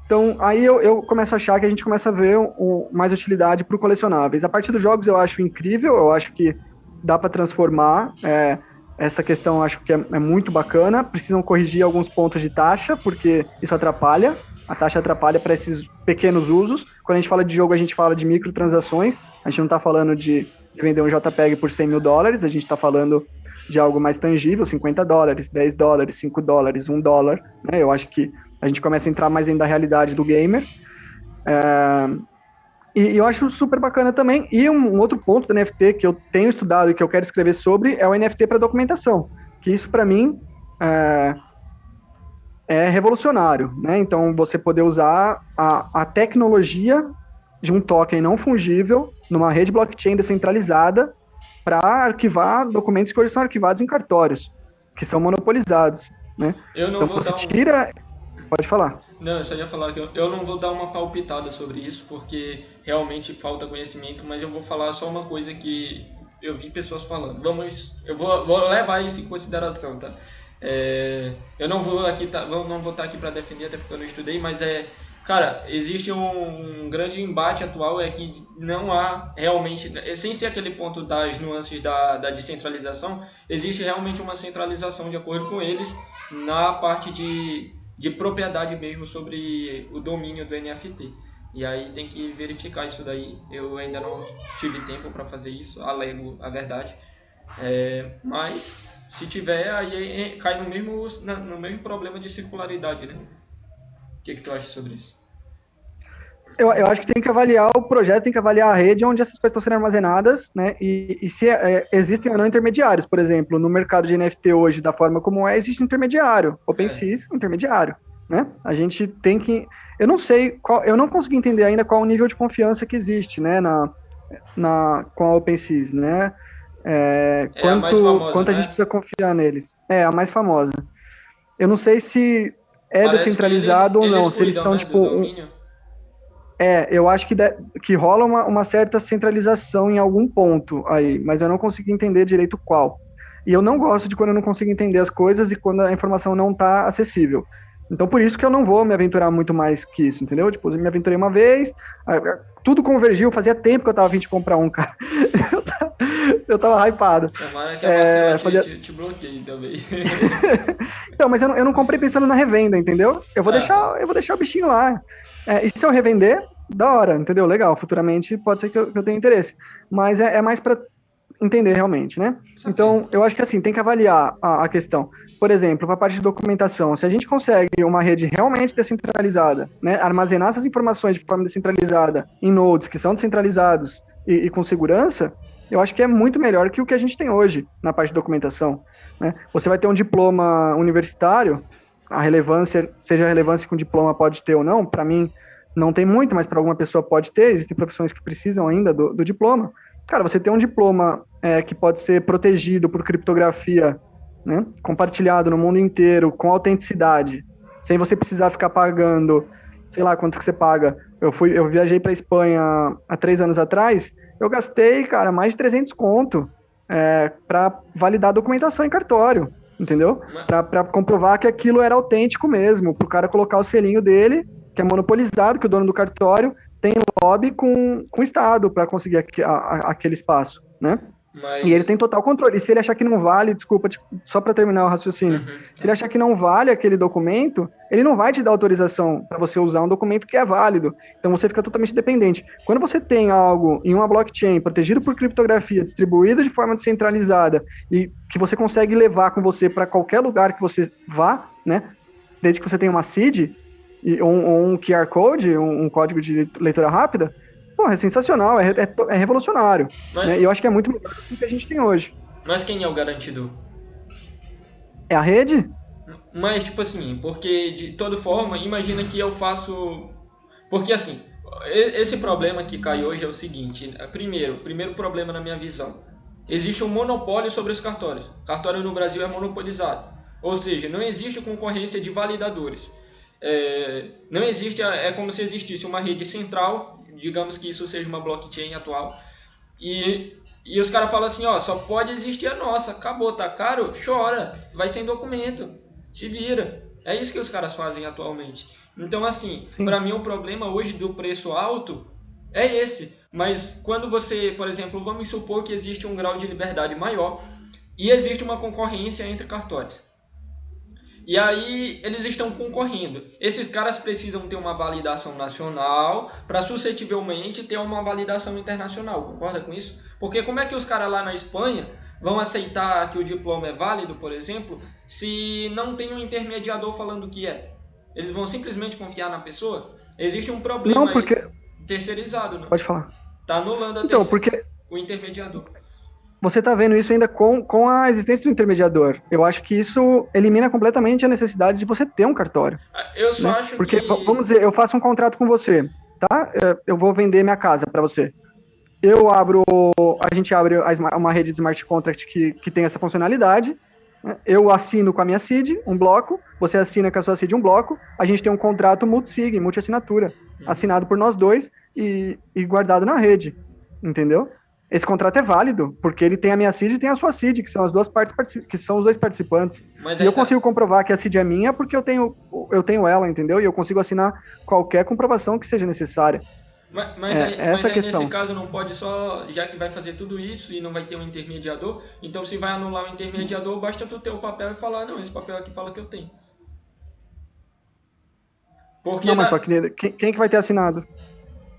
Então, aí eu, eu começo a achar que a gente começa a ver um, mais utilidade para colecionáveis. A partir dos jogos eu acho incrível, eu acho que dá para transformar. É, essa questão acho que é, é, muito bacana. Precisam corrigir alguns pontos de taxa, porque isso atrapalha. A taxa atrapalha para esses pequenos usos. Quando a gente fala de jogo, a gente fala de microtransações. A gente não está falando de, de, vender um JPEG por 100 mil dólares, a gente está falando de algo mais tangível, 50 dólares, 10 dólares, 5 dólares, 1 dólar. Né? Eu acho que a gente começa a entrar mais ainda na realidade do gamer. É, e, eu acho super bacana também. E um, outro ponto do NFT que eu tenho estudado e que eu quero escrever sobre é o NFT para documentação. Que isso, para mim, é, é, revolucionário. Né? Então, você poder usar a, a tecnologia de um token não fungível numa rede blockchain descentralizada para arquivar documentos que hoje são arquivados em cartórios, que são monopolizados, né? Eu não então, vou você dar um... tira... Pode falar. Não, eu só ia falar que eu, eu não vou dar uma palpitada sobre isso, porque realmente falta conhecimento, mas eu vou falar só uma coisa que eu vi pessoas falando. Vamos, eu vou, vou levar isso em consideração, tá? É, eu não vou aqui, tá, não vou estar aqui para defender até porque eu não estudei, mas é, cara, existe um, um, grande embate atual é que não há realmente, sem ser aquele ponto das nuances da, da descentralização, existe realmente uma centralização de acordo com eles na parte de, de propriedade mesmo sobre o domínio do NFT. E aí tem que verificar isso daí. Eu ainda não tive tempo para fazer isso, alego a verdade. É, mas se tiver, aí cai no mesmo, no mesmo problema de circularidade, né? O que, que tu acha sobre isso? Eu, eu acho que tem que avaliar o projeto, tem que avaliar a rede onde essas coisas estão sendo armazenadas, né? E, e se é, existem ou não intermediários, por exemplo, no mercado de NFT hoje, da forma como é, existe intermediário. OpenSea, é. intermediário, né? A gente tem que. Eu não sei, qual, eu não consegui entender ainda qual o nível de confiança que existe, né? Na, na, com a OpenSea, né? É, é quanto, a famosa, quanto a né? gente precisa confiar neles. É, a mais famosa. Eu não sei se é Parece descentralizado eles, ou não, se eles são né, tipo. Um, é, eu acho que, de, que rola uma, uma certa centralização em algum ponto aí, mas eu não consigo entender direito qual. E eu não gosto de quando eu não consigo entender as coisas e quando a informação não está acessível. Então, por isso que eu não vou me aventurar muito mais que isso, entendeu? Tipo, eu me aventurei uma vez, tudo convergiu, fazia tempo que eu tava vindo comprar um, cara. (laughs) (laughs) Eu tava, hypado. Tomara que a é, fazia... te, te bloqueie também. (laughs) então, mas eu não, eu não comprei pensando na revenda, entendeu? Eu vou, ah. deixar, eu vou deixar o bichinho lá. É, e se eu revender, da hora, entendeu? Legal, futuramente pode ser que eu, que eu tenha interesse. Mas é, é mais para entender realmente, né? Então, eu acho que assim, tem que avaliar a, a questão. Por exemplo, para a parte de documentação, se a gente consegue uma rede realmente descentralizada, né, armazenar essas informações de forma descentralizada em nodes que são descentralizados e, e com segurança, eu acho que é muito melhor que o que a gente tem hoje na parte de documentação. Né? Você vai ter um diploma universitário, a relevância, seja a relevância que um diploma pode ter ou não, para mim não tem muito, mas para alguma pessoa pode ter, existem profissões que precisam ainda do, do diploma. Cara, você tem um diploma é, que pode ser protegido por criptografia, né, compartilhado no mundo inteiro, com autenticidade, sem você precisar ficar pagando, sei lá quanto que você paga. Eu fui, eu viajei para Espanha há três anos atrás, eu gastei, cara, mais de 300 conto é, para validar a documentação em cartório, entendeu? Para comprovar que aquilo era autêntico mesmo, para o cara colocar o selinho dele, que é monopolizado, que o dono do cartório tem lobby com, com o Estado para conseguir aqu, a, a, aquele espaço, né? Mas... E ele tem total controle. E se ele achar que não vale, desculpa, tipo, só para terminar o raciocínio, uhum. se ele achar que não vale aquele documento, ele não vai te dar autorização para você usar um documento que é válido. Então você fica totalmente dependente. Quando você tem algo em uma blockchain protegido por criptografia, distribuído de forma descentralizada e que você consegue levar com você para qualquer lugar que você vá, né? Desde que você tenha uma seed, ou, ou um QR Code, um, um, código de leitura rápida, porra, é sensacional, é, é, é revolucionário. Mas... Né? E eu acho que é muito melhor do que a gente tem hoje. Mas quem é o garantido? É a rede? Mas, tipo assim, porque de toda forma, imagina que eu faço. Porque assim, esse problema que cai hoje é o seguinte: primeiro, primeiro problema na minha visão. Existe um monopólio sobre os cartórios. Cartório no Brasil é monopolizado. Ou seja, não existe concorrência de validadores. É, não existe, é como se existisse uma rede central, digamos que isso seja uma blockchain atual, e, e os caras falam assim, ó, só pode existir a nossa, acabou, tá caro? Chora, vai sem documento, se vira. É isso que os caras fazem atualmente. Então, assim, para mim o problema hoje do preço alto é esse. Mas quando você, por exemplo, vamos supor que existe um grau de liberdade maior e existe uma concorrência entre cartórios. E aí eles estão concorrendo. Esses caras precisam ter uma validação nacional para suscetivelmente ter uma validação internacional. Concorda com isso? Porque como é que os caras lá na Espanha vão aceitar que o diploma é válido, por exemplo, se não tem um intermediador falando que é? Eles vão simplesmente confiar na pessoa? Existe um problema não, porque... terceirizado, né? Pode falar. Tá anulando a então, porque... o intermediador você está vendo isso ainda com, com a existência do intermediador. Eu acho que isso elimina completamente a necessidade de você ter um cartório. Eu só né? acho Porque, que... vamos dizer, eu faço um contrato com você, tá? Eu vou vender minha casa para você. Eu abro, a gente abre uma rede de smart contract que, que tem essa funcionalidade. Né? Eu assino com a minha CID um bloco, você assina com a sua CID um bloco, a gente tem um contrato multi-sig, multi-assinatura, assinado por nós dois e, e guardado na rede, entendeu? Esse contrato é válido, porque ele tem a minha CID e tem a sua CID, que são as duas partes que são os dois participantes. Mas e eu tá... consigo comprovar que a CID é minha porque eu tenho, eu tenho ela, entendeu? E eu consigo assinar qualquer comprovação que seja necessária. Mas, mas, é, aí, mas aí nesse caso não pode só, já que vai fazer tudo isso e não vai ter um intermediador, então se vai anular o intermediador, basta tu ter o papel e falar, não, esse papel aqui fala que eu tenho. Porque não, mas na... só que quem, quem que vai ter assinado?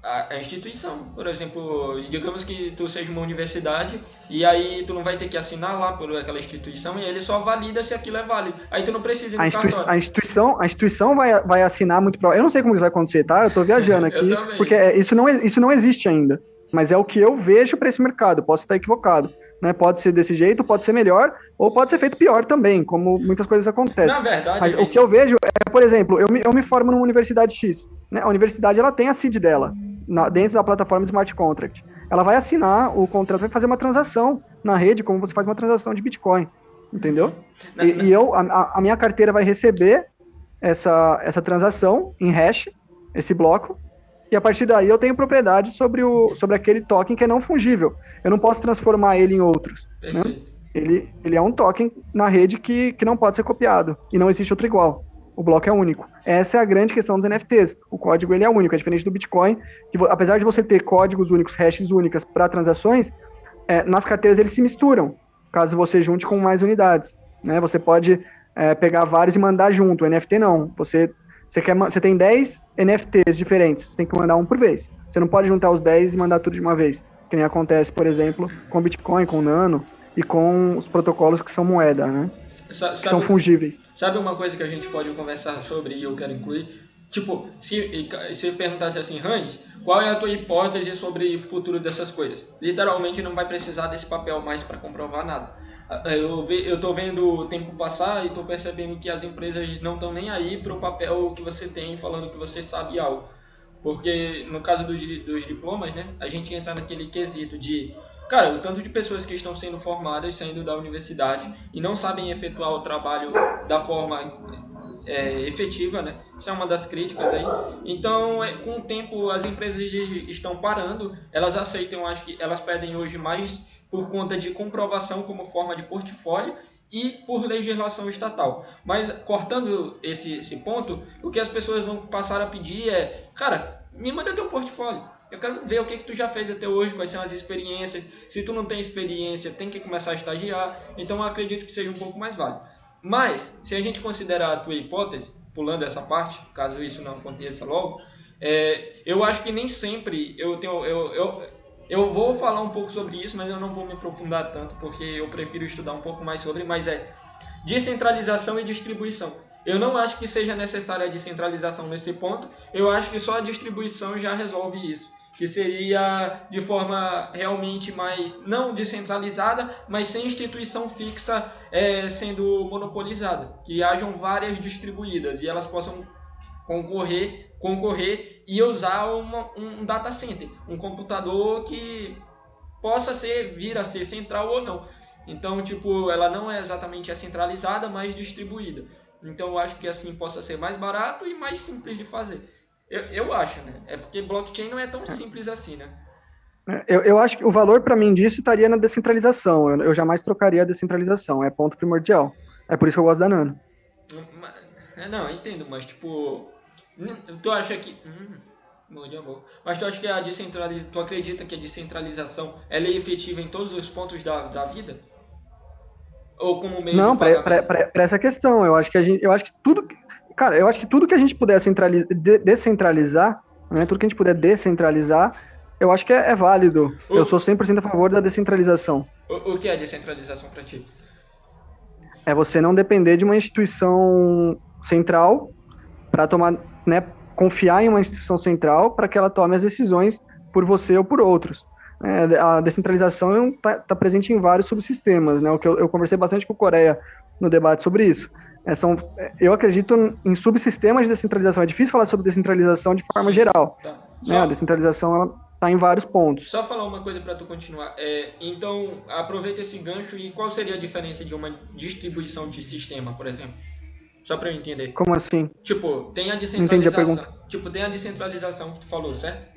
A, instituição. Por exemplo, digamos que tu seja uma universidade e aí tu não vai ter que assinar lá por aquela instituição e ele só valida se aquilo é válido. Aí tu não precisa ir a, institui a instituição, a instituição vai, vai assinar muito pro... Eu não sei como isso vai acontecer, tá? Eu tô viajando (laughs) aqui, porque é, isso não, isso não existe ainda. Mas é o que eu vejo para esse mercado. Posso estar equivocado. Né? Pode ser desse jeito, pode ser melhor, ou pode ser feito pior também, como muitas coisas acontecem. Na verdade, Mas o que eu vejo é, por exemplo, eu me, eu me formo numa universidade X. Né? A universidade ela tem a CID dela na, dentro da plataforma de smart contract. Ela vai assinar o contrato, vai fazer uma transação na rede, como você faz uma transação de Bitcoin, entendeu? Uhum. E, e eu, a, a, minha carteira vai receber essa, essa transação em hash, esse bloco, e a partir daí eu tenho propriedade sobre, o, sobre aquele token que é não fungível. Eu não posso transformar ele em outros. Né? Ele, ele é um token na rede que, que não pode ser copiado, e não existe outro igual. O bloco é único. Essa é a grande questão dos NFTs. O código ele é único, é diferente do Bitcoin, que apesar de você ter códigos únicos, hashes únicas para transações, é, nas carteiras eles se misturam, caso você junte com mais unidades. Né? Você pode é, pegar vários e mandar junto. O NFT não. Você, você, quer, você tem 10 NFTs diferentes, você tem que mandar um por vez. Você não pode juntar os 10 e mandar tudo de uma vez. Que nem acontece, por exemplo, com Bitcoin, com Nano e com os protocolos que são moeda, né? Sabe, que são fungíveis. Sabe uma coisa que a gente pode conversar sobre e eu quero incluir? Tipo, se, se perguntasse assim, Hans, qual é a tua hipótese sobre o futuro dessas coisas? Literalmente não vai precisar desse papel mais para comprovar nada. Ah, eu, ve, eu tô vendo o tempo passar e tô percebendo que as empresas não estão nem aí pro papel que você tem falando que você sabe algo. Porque no caso dos, dos diplomas, né, a gente entra naquele quesito de Cara, o tanto de pessoas que estão sendo formadas saindo da universidade e não sabem efetuar o trabalho da forma é, efetiva, né? Isso é uma das críticas aí. Então, é, com o tempo, as empresas estão parando, elas aceitam, acho que elas pedem hoje mais por conta de comprovação como forma de portfólio e por legislação estatal. Mas cortando esse, esse ponto, o que as pessoas vão passar a pedir é, cara, me manda teu portfólio. Eu quero ver o que, que tu já fez até hoje, quais são as experiências. Se tu não tem experiência, tem que começar a estagiar. Então eu acredito que seja um pouco mais válido. Mas, se a gente considerar a tua hipótese, pulando essa parte, caso isso não aconteça logo, é, eu acho que nem sempre eu tenho. Eu, eu, eu vou falar um pouco sobre isso, mas eu não vou me aprofundar tanto, porque eu prefiro estudar um pouco mais sobre, mas é descentralização e distribuição. Eu não acho que seja necessária a descentralização nesse ponto, eu acho que só a distribuição já resolve isso que seria de forma realmente mais não descentralizada, mas sem instituição fixa é, sendo monopolizada, que hajam várias distribuídas e elas possam concorrer, concorrer e usar uma, um data center, um computador que possa ser vir a ser central ou não. Então, tipo, ela não é exatamente é centralizada, mas distribuída. Então, eu acho que assim possa ser mais barato e mais simples de fazer. Eu, eu acho, né? É porque blockchain não é tão simples assim, né? É, eu, eu acho que o valor para mim disso estaria na descentralização. Eu, eu, jamais trocaria a descentralização, é ponto primordial. É por isso que eu gosto da Nano. É, não, eu entendo, mas tipo. Tu acha que. Hum, de amor. Mas tu acha que a descentralização. Tu acredita que a descentralização ela é efetiva em todos os pontos da, da vida? Ou como meio Não, para essa questão. Eu acho que a gente. Eu acho que tudo. Cara, eu acho que tudo que a gente puder centralizar, de, descentralizar, né, tudo que a gente puder descentralizar, eu acho que é, é válido. O, eu sou 100% a favor da descentralização. O, o que é descentralização para ti? É você não depender de uma instituição central para tomar, né, confiar em uma instituição central para que ela tome as decisões por você ou por outros. É, a descentralização está tá presente em vários subsistemas, né? O que eu, eu conversei bastante com o Coreia no debate sobre isso. É, são, eu acredito em subsistemas de descentralização. É difícil falar sobre descentralização de forma Sim, geral. Tá. Né? A descentralização ela está em vários pontos. Só falar uma coisa para tu continuar. É, então, aproveita esse gancho e qual seria a diferença de uma distribuição de sistema, por exemplo? Só para eu entender. Como assim? Tipo, tem a descentralização. A tipo, tem a descentralização que tu falou, certo?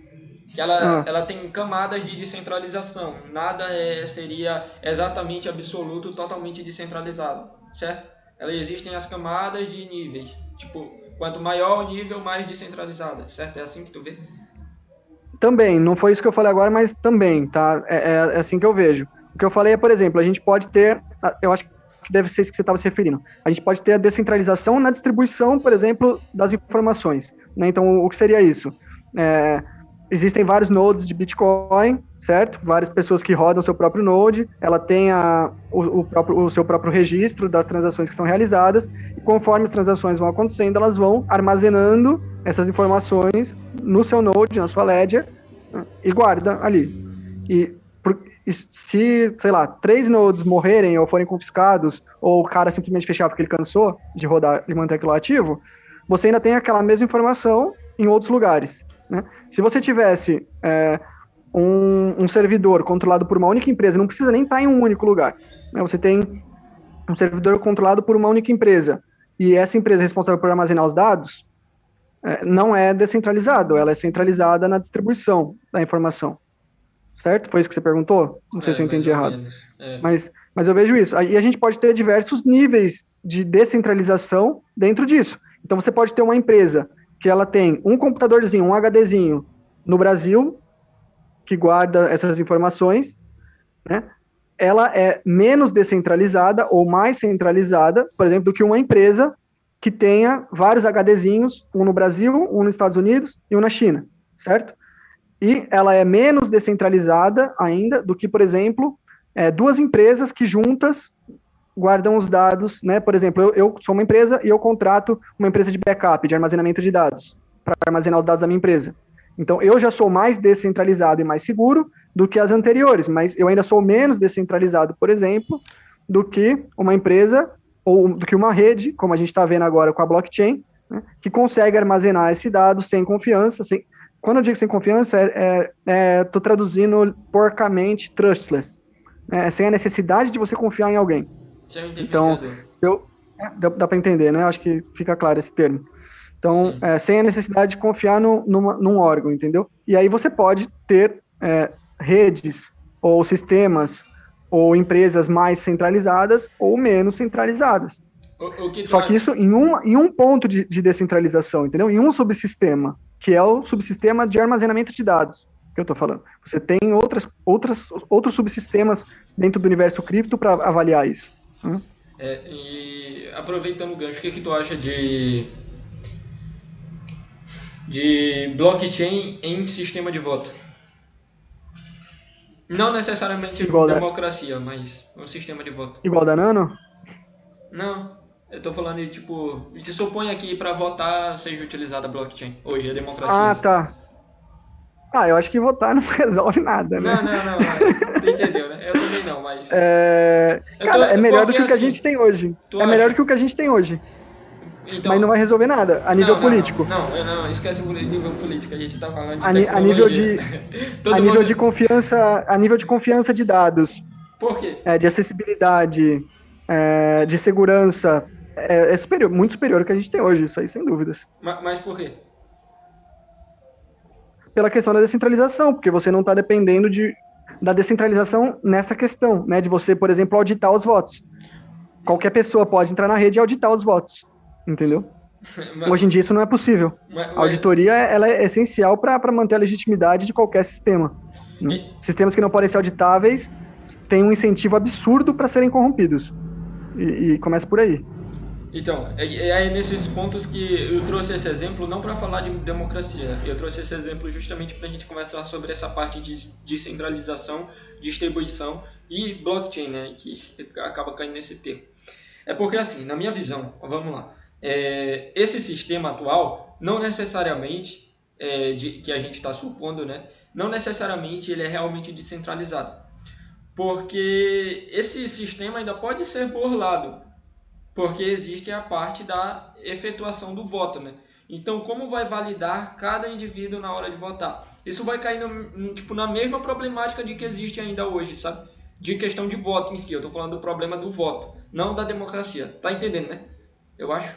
que ela, ah. ela tem camadas de descentralização. Nada é, seria exatamente absoluto, totalmente descentralizado, certo? Elas existem as camadas de níveis. Tipo, quanto maior o nível, mais descentralizada, certo? É assim que tu vê? Também, não foi isso que eu falei agora, mas também, tá? É, é, é assim que eu vejo. O que eu falei é, por exemplo, a gente pode ter, eu acho que deve ser isso que você estava se referindo. A gente pode ter a descentralização na distribuição, por exemplo, das informações. Né? Então, o que seria isso? É, existem vários nodes de Bitcoin, certo? Várias pessoas que rodam seu próprio node, ela tem a, o, o, próprio, o seu próprio registro das transações que são realizadas, e conforme as transações vão acontecendo, elas vão armazenando essas informações no seu node, na sua ledger, e guarda ali. E se, sei lá, três nodes morrerem ou forem confiscados, ou o cara simplesmente fechar porque ele cansou de rodar e manter aquilo ativo, você ainda tem aquela mesma informação em outros lugares. Né? Se você tivesse é, um, um, servidor controlado por uma única empresa, não precisa nem estar em um único lugar. Né? Você tem um servidor controlado por uma única empresa e essa empresa responsável por armazenar os dados, é, não é descentralizado, ela é centralizada na distribuição da informação. Certo? Foi isso que você perguntou? Não sei é, se eu entendi errado. É. Mas, mas eu vejo isso. E a gente pode ter diversos níveis de descentralização dentro disso. Então você pode ter uma empresa que ela tem um computadorzinho, um HDzinho no Brasil, que guarda essas informações, né? Ela é menos descentralizada ou mais centralizada, por exemplo, do que uma empresa que tenha vários HDzinhos, um no Brasil, um nos Estados Unidos e um na China, certo? E ela é menos descentralizada ainda do que, por exemplo, é, duas empresas que juntas guardam os dados, né? Por exemplo, eu, eu, sou uma empresa e eu contrato uma empresa de backup, de armazenamento de dados, para armazenar os dados da minha empresa. Então, eu já sou mais descentralizado e mais seguro do que as anteriores, mas eu ainda sou menos descentralizado, por exemplo, do que uma empresa ou do que uma rede, como a gente está vendo agora com a blockchain, né, que consegue armazenar esse dado sem confiança. Sem... Quando eu digo sem confiança, estou é, é, é traduzindo porcamente trustless, é, sem a necessidade de você confiar em alguém. Então, eu, é, dá, dá para entender, né? Acho que fica claro esse termo. Então, é, sem a necessidade de confiar no, numa, num órgão, entendeu? E aí você pode ter é, redes ou sistemas ou empresas mais centralizadas ou menos centralizadas. O, o que Só que isso em um, em um ponto de, de descentralização, entendeu? Em um subsistema, que é o subsistema de armazenamento de dados que eu estou falando. Você tem outras, outras, outros subsistemas dentro do universo cripto para avaliar isso. Hum? É, e aproveitando o gancho, o que, que tu acha de de blockchain em sistema de voto? Não necessariamente Igual democracia, da... mas um sistema de voto. Igual da Nano? Não, eu tô falando de tipo, se supõe aqui para votar seja utilizada blockchain. Hoje é democracia. Ah, tá. Ah, eu acho que votar não (laughs) resolve nada, né? Não, não, não. não. Tu entendeu, né? Eu também não, mas. É, cara, tô... é melhor do que o que a assim, gente tem hoje. É acha? melhor do que o que a gente tem hoje. Então, mas não vai resolver nada a nível não, político. Não, não, não, esquece o nível político, a gente tá falando de a, a nível de (laughs) A nível mundo... de confiança, a nível de confiança de dados. Por quê? É, de acessibilidade, é, de segurança, é, é, superior, muito superior ao que a gente tem hoje, isso aí sem dúvidas. Mas, mas por quê? Pela questão da descentralização, porque você não está dependendo de, da descentralização nessa questão, né? De você, por exemplo, auditar os votos. Qualquer pessoa pode entrar na rede e auditar os votos, entendeu? (laughs) Mas, Hoje em dia isso não é possível. Mas, mas... A auditoria ela é essencial para manter a legitimidade de qualquer sistema. Né? E... Sistemas que não podem ser auditáveis têm um incentivo absurdo para serem corrompidos. E, e começa por aí. Então, é, é nesses pontos que eu trouxe esse exemplo não para falar de democracia, eu trouxe esse exemplo justamente para a gente conversar sobre essa parte de descentralização, distribuição e blockchain, né, que acaba caindo nesse termo. É porque assim, na minha visão, vamos lá, é, esse sistema atual não necessariamente é, de, que a gente está supondo, né, não necessariamente ele é realmente descentralizado, porque esse sistema ainda pode ser burlado porque existe a parte da efetuação do voto, né? Então, como vai validar cada indivíduo na hora de votar? Isso vai cair no, tipo, na mesma problemática de que existe ainda hoje, sabe? De questão de voto em si. Eu tô falando do problema do voto, não da democracia. Tá entendendo, né? Eu acho.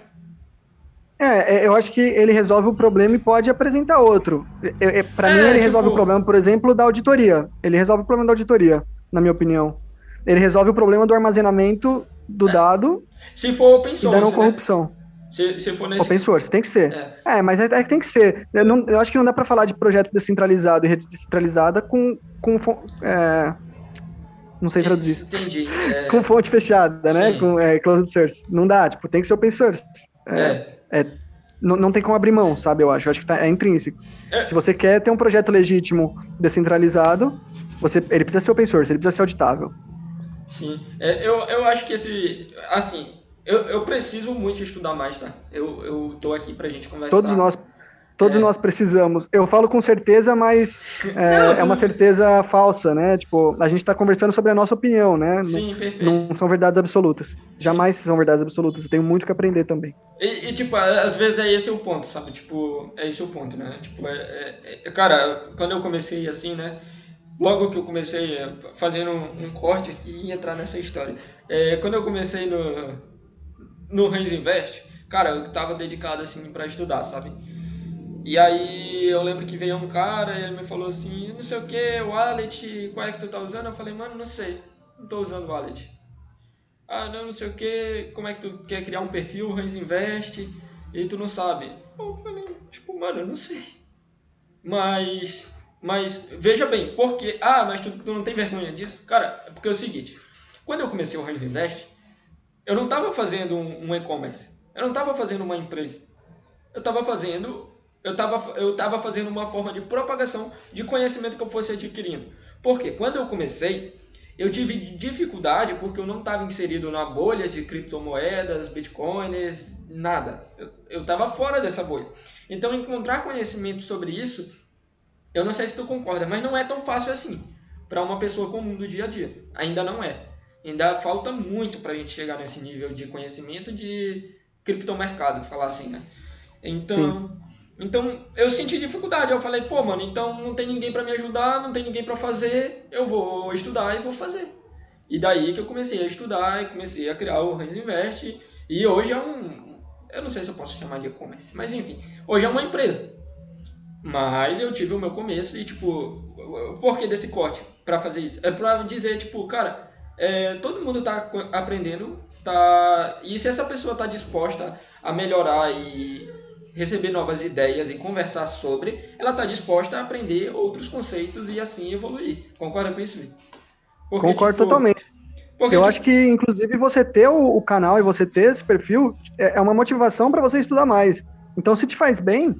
É, é, eu acho que ele resolve o problema e pode apresentar outro. É, é, para é, mim, ele tipo... resolve o problema, por exemplo, da auditoria. Ele resolve o problema da auditoria, na minha opinião. Ele resolve o problema do armazenamento do é. dado. Se for open source. E né? corrupção. Né? Se, se for nesse... Open source, tem que ser. É, é mas é, é, que tem que ser. Eu, não, eu, acho que não dá para falar de projeto descentralizado e rede descentralizada com. com é, não sei traduzir. Entendi. É... com fonte fechada, né? Sim. né? Com é, closed source. Não dá, tipo, tem que ser open source. É. é. não, não tem como abrir mão, sabe? Eu acho. Eu acho que tá, é intrínseco. Se você quer ter um projeto legítimo descentralizado, você, ele precisa ser open source, ele precisa ser auditável. Sim. É, eu, eu acho que esse. Assim, eu, eu preciso muito estudar mais, tá? Eu, eu tô aqui pra gente conversar. Todos nós, todos é. nós precisamos. Eu falo com certeza, mas é, não, é, uma certeza falsa, né? Tipo, a gente tá conversando sobre a nossa opinião, né? Sim, não, perfeito. Não são verdades absolutas. Sim. Jamais são verdades absolutas. Eu tenho muito que aprender também. E, e, tipo, às vezes é esse o ponto, sabe? Tipo, é esse o ponto, né? Tipo, é, é, é cara, quando eu comecei assim, né? Logo que eu comecei fazendo um, um corte aqui e entrar nessa história. É, quando eu comecei no, no Reis Invest, cara, eu tava dedicado assim para estudar, sabe? E aí eu lembro que veio um cara e ele me falou assim, não sei o que, wallet, qual é que tu tá usando? Eu falei, mano, não sei, não tô usando wallet. Ah, não, não sei o que, como é que tu quer criar um perfil, Reis Invest, e tu não sabe. Eu falei, tipo, mano, eu não sei. Mas, mas veja bem, porque, ah, mas tu, tu não tem vergonha disso? Cara, é porque é o seguinte, quando eu comecei o Reis Invest, eu não estava fazendo um, um e-commerce. Eu não estava fazendo uma empresa. Eu estava fazendo eu estava eu tava fazendo uma forma de propagação de conhecimento que eu fosse adquirindo. Porque quando eu comecei, eu tive dificuldade porque eu não estava inserido na bolha de criptomoedas, bitcoins, nada. Eu estava fora dessa bolha. Então, encontrar conhecimento sobre isso, eu não sei se tu concorda, mas não é tão fácil assim para uma pessoa comum do dia a dia. Ainda não é. Ainda falta muito para a gente chegar nesse nível de conhecimento de criptomercado, falar assim, né? Então, então eu senti dificuldade. Eu falei, pô, mano, então não tem ninguém para me ajudar, não tem ninguém para fazer, eu vou estudar e vou fazer. E daí que eu comecei a estudar e comecei a criar o Hans Invest. E hoje é um. Eu não sei se eu posso chamar de e-commerce, mas enfim, hoje é uma empresa. Mas eu tive o meu começo e, tipo, o porquê desse corte para fazer isso? É pra dizer, tipo, cara, é, todo mundo está aprendendo, tá, e se essa pessoa está disposta a melhorar e receber novas ideias e conversar sobre, ela está disposta a aprender outros conceitos e assim evoluir. Concorda com isso, Porque, Concordo tipo, totalmente. Porque, eu tipo... acho que, inclusive, você ter o, o, canal e você ter esse perfil é, é uma motivação para você estudar mais. Então, se te faz bem,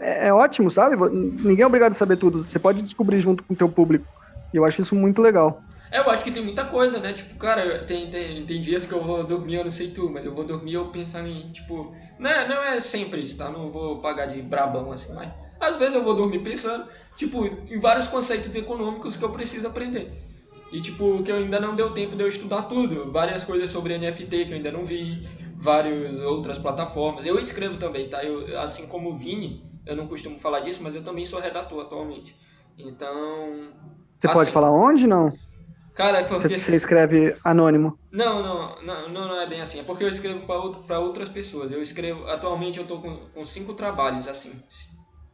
é, é, ótimo, sabe? Ninguém é obrigado a saber tudo. Você pode descobrir junto com o teu público. E eu acho isso muito legal. É, eu acho que tem muita coisa, né? Tipo, cara, tem, tem, tem dias que eu vou dormir, eu não sei tu, mas eu vou dormir eu pensando em, tipo. Não é, não é sempre isso, tá? Não vou pagar de brabão assim, mas. Às vezes eu vou dormir pensando, tipo, em vários conceitos econômicos que eu preciso aprender. E, tipo, que eu ainda não deu tempo de eu estudar tudo. Várias coisas sobre NFT que eu ainda não vi, várias outras plataformas. Eu escrevo também, tá? Eu, assim como o Vini, eu não costumo falar disso, mas eu também sou redator atualmente. Então. Você assim, pode falar onde não? Cara, é porque... Você escreve anônimo? Não, não, não, não é bem assim. É porque eu escrevo para outras pessoas. Eu escrevo... Atualmente eu tô com, com cinco trabalhos, assim.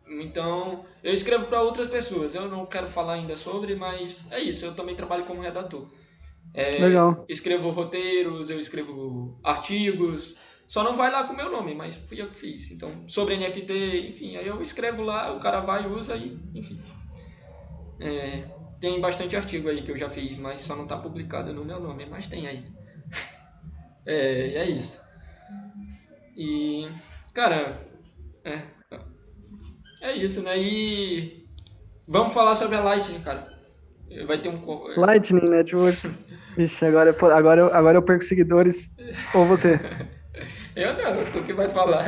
Então, eu escrevo para outras pessoas. Eu não quero falar ainda sobre, mas é isso. Eu também trabalho como redator. É, Legal. Escrevo roteiros, eu escrevo artigos. Só não vai lá com o meu nome, mas fui eu que fiz. Então, sobre NFT, enfim, aí eu escrevo lá, o cara vai, usa e, enfim. É, tem bastante artigo aí que eu já fiz, mas só não está publicado no meu nome, mas tem aí. (laughs) é, é isso. E, cara, é, é isso, né? E vamos falar sobre a Lightning, cara. Vai ter um. Lightning (laughs) Network. Vixe, agora, eu, agora, eu, agora eu perco seguidores. Ou você? (laughs) eu não, tu que vai falar.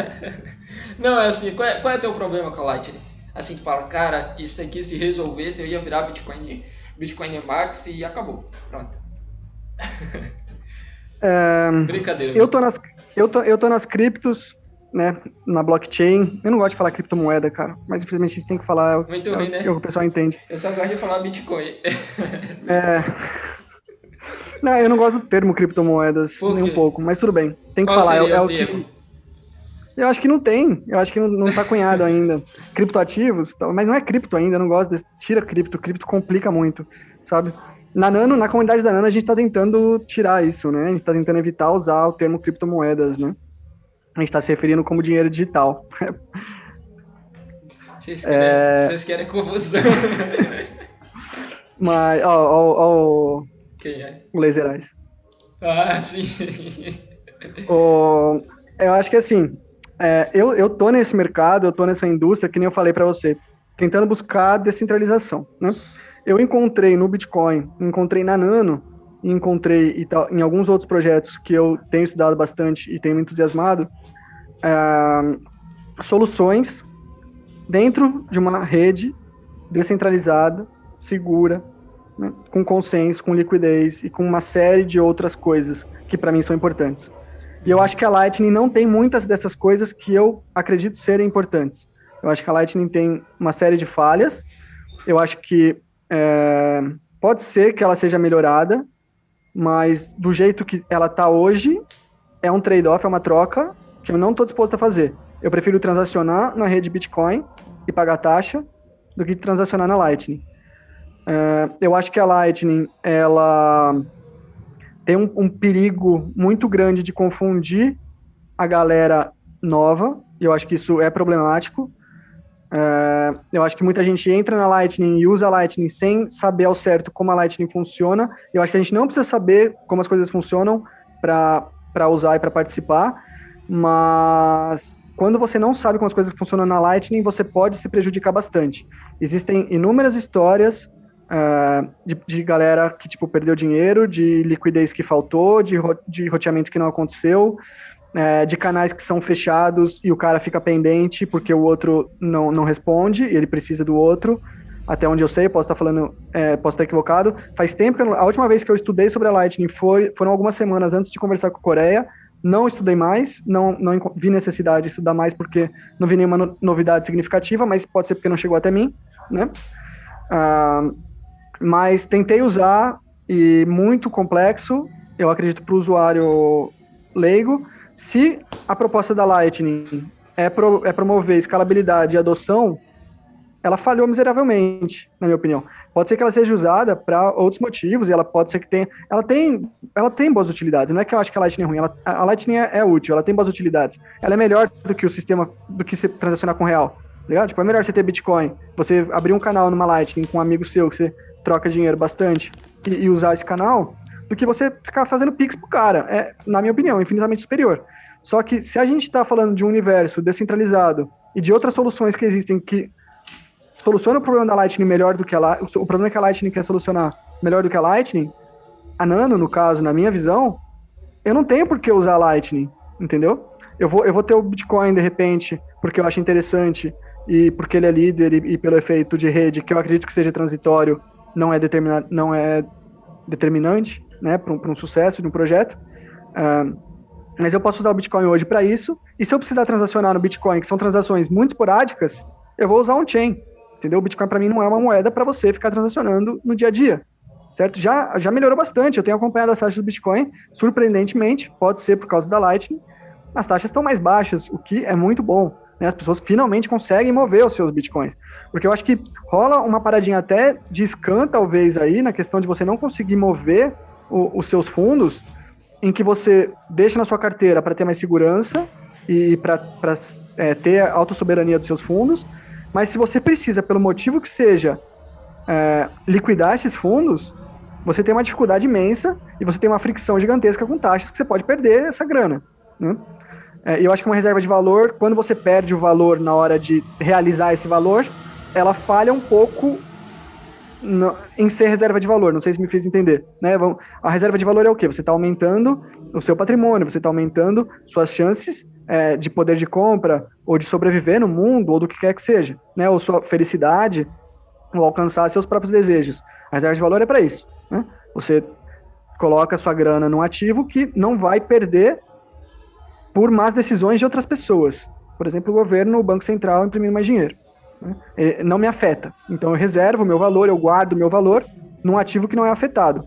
Não, é assim, qual é, qual é teu problema com a Lightning? assim, tu fala, cara, isso aqui se resolvesse, eu ia virar Bitcoin, Bitcoin Max e acabou. Pronto. (laughs) É, Brincadeira. Eu tô, nas, eu, tô, eu tô nas criptos, né, na blockchain. Eu não gosto de falar criptomoeda, cara, mas infelizmente a gente tem que falar Muito é, bem, né? é o que o pessoal entende. Eu só gosto de falar Bitcoin. é... (laughs) Não, eu não gosto do termo criptomoedas, nem um pouco, mas tudo bem. Tem que Qual falar. É, é, o que Eu acho que não tem, eu acho que não, não tá cunhado ainda. (laughs) Criptoativos, mas não é cripto ainda, eu não gosto desse. Tira cripto, cripto complica muito, sabe? Na Nano, na comunidade da Nano, a gente tá tentando tirar isso, né? A gente tá tentando evitar usar o termo criptomoedas, né? A gente tá se referindo como dinheiro digital. (laughs) Vocês querem, é... vocês querem confusão. mas, ó, ó, ó, Quem é? O Laserais. Ah, (laughs) sim. o, eu acho que assim, é, eu, eu tô nesse mercado, eu tô nessa indústria, que nem eu falei para você, tentando buscar descentralização, né? Eu encontrei no Bitcoin, encontrei na Nano, encontrei em alguns outros projetos que eu tenho estudado bastante e tenho me entusiasmado, é, soluções dentro de uma rede descentralizada, segura, né, com consenso, com liquidez e com uma série de outras coisas que para mim são importantes. E eu acho que a Lightning não tem muitas dessas coisas que eu acredito serem importantes. Eu acho que a Lightning tem uma série de falhas. Eu acho que é, pode ser que ela seja melhorada, mas do jeito que ela está hoje, é um trade-off, é uma troca que eu não estou disposto a fazer. Eu prefiro transacionar na rede Bitcoin e pagar taxa do que transacionar na Lightning. É, eu acho que a Lightning, ela tem um, um, perigo muito grande de confundir a galera nova, e eu acho que isso é problemático. É, eu acho que muita gente entra na Lightning e usa a Lightning sem saber ao certo como a Lightning funciona. Eu acho que a gente não precisa saber como as coisas funcionam para usar e para participar, mas quando você não sabe como as coisas funcionam na Lightning, você pode se prejudicar bastante. Existem inúmeras histórias uh, de, de, galera que tipo perdeu dinheiro, de liquidez que faltou, de, ro de roteamento que não aconteceu, uh, de canais que são fechados e o cara fica pendente porque o outro não, não responde e ele precisa do outro. Até onde eu sei, posso estar falando, é, posso estar equivocado. Faz tempo, a última vez que eu estudei sobre a Lightning foi, foram algumas semanas antes de conversar com a Coreia não estudei mais, não, não vi necessidade de estudar mais porque não vi nenhuma no, novidade significativa, mas pode ser porque não chegou até mim, né? Ah, mas tentei usar e muito complexo, eu acredito para o usuário leigo. Se a proposta da Lightning é, pro, é promover escalabilidade e adoção, ela falhou miseravelmente, na minha opinião. Pode ser que ela seja usada para outros motivos e ela pode ser que tenha, ela tem, ela tem boas utilidades. Não é que eu acho que a Lightning é ruim, ela, a Lightning é, é, útil, ela tem boas utilidades. Ela é melhor do que o sistema, do que você transacionar com real. Tá ligado? Tipo, é melhor você ter Bitcoin, você abrir um canal numa Lightning com um amigo seu que você troca dinheiro bastante e, e usar esse canal, do que você ficar fazendo Pix pro cara. É, na minha opinião, infinitamente superior. Só que se a gente está falando de um universo descentralizado e de outras soluções que existem que soluciona o problema da Lightning melhor do que a Lightning, o problema que a Lightning quer solucionar melhor do que a Lightning, a Nano, no caso, na minha visão, eu não tenho por que usar a Lightning, entendeu? Eu vou, eu vou ter o Bitcoin de repente, porque eu acho interessante e porque ele é líder e, e pelo efeito de rede, que eu acredito que seja transitório, não é, determina, não é determinante né, para um, um, sucesso de um projeto. Uh, mas eu posso usar o Bitcoin hoje para isso, e se eu precisar transacionar no Bitcoin, que são transações muito esporádicas, eu vou usar um chain. Entendeu? O Bitcoin para mim não é uma moeda para você ficar transacionando no dia a dia. Certo? Já, já melhorou bastante. Eu tenho acompanhado as taxas do Bitcoin, surpreendentemente, pode ser por causa da Lightning. As taxas estão mais baixas, o que é muito bom. Né? As pessoas finalmente conseguem mover os seus Bitcoins. Porque eu acho que rola uma paradinha até de scan, talvez, aí, na questão de você não conseguir mover o, os seus fundos, em que você deixa na sua carteira para ter mais segurança e para é, ter autossoberania dos seus fundos, mas se você precisa, pelo motivo que seja, é, liquidar esses fundos, você tem uma dificuldade imensa e você tem uma fricção gigantesca com taxas que você pode perder essa grana. Né? É, eu acho que uma reserva de valor, quando você perde o valor na hora de realizar esse valor, ela falha um pouco no, em ser reserva de valor. Não sei se me fiz entender. Né? A reserva de valor é o quê? Você está aumentando o seu patrimônio, você está aumentando suas chances é, de poder de compra, ou de sobreviver no mundo, ou do que quer que seja, né? Ou sua felicidade, ou alcançar seus próprios desejos. A reserva de valor é para isso. Né? Você coloca sua grana num ativo que não vai perder por más decisões de outras pessoas. Por exemplo, o governo, o Banco Central imprimindo mais dinheiro. Né? Não me afeta. Então eu reservo meu valor, eu guardo meu valor num ativo que não é afetado.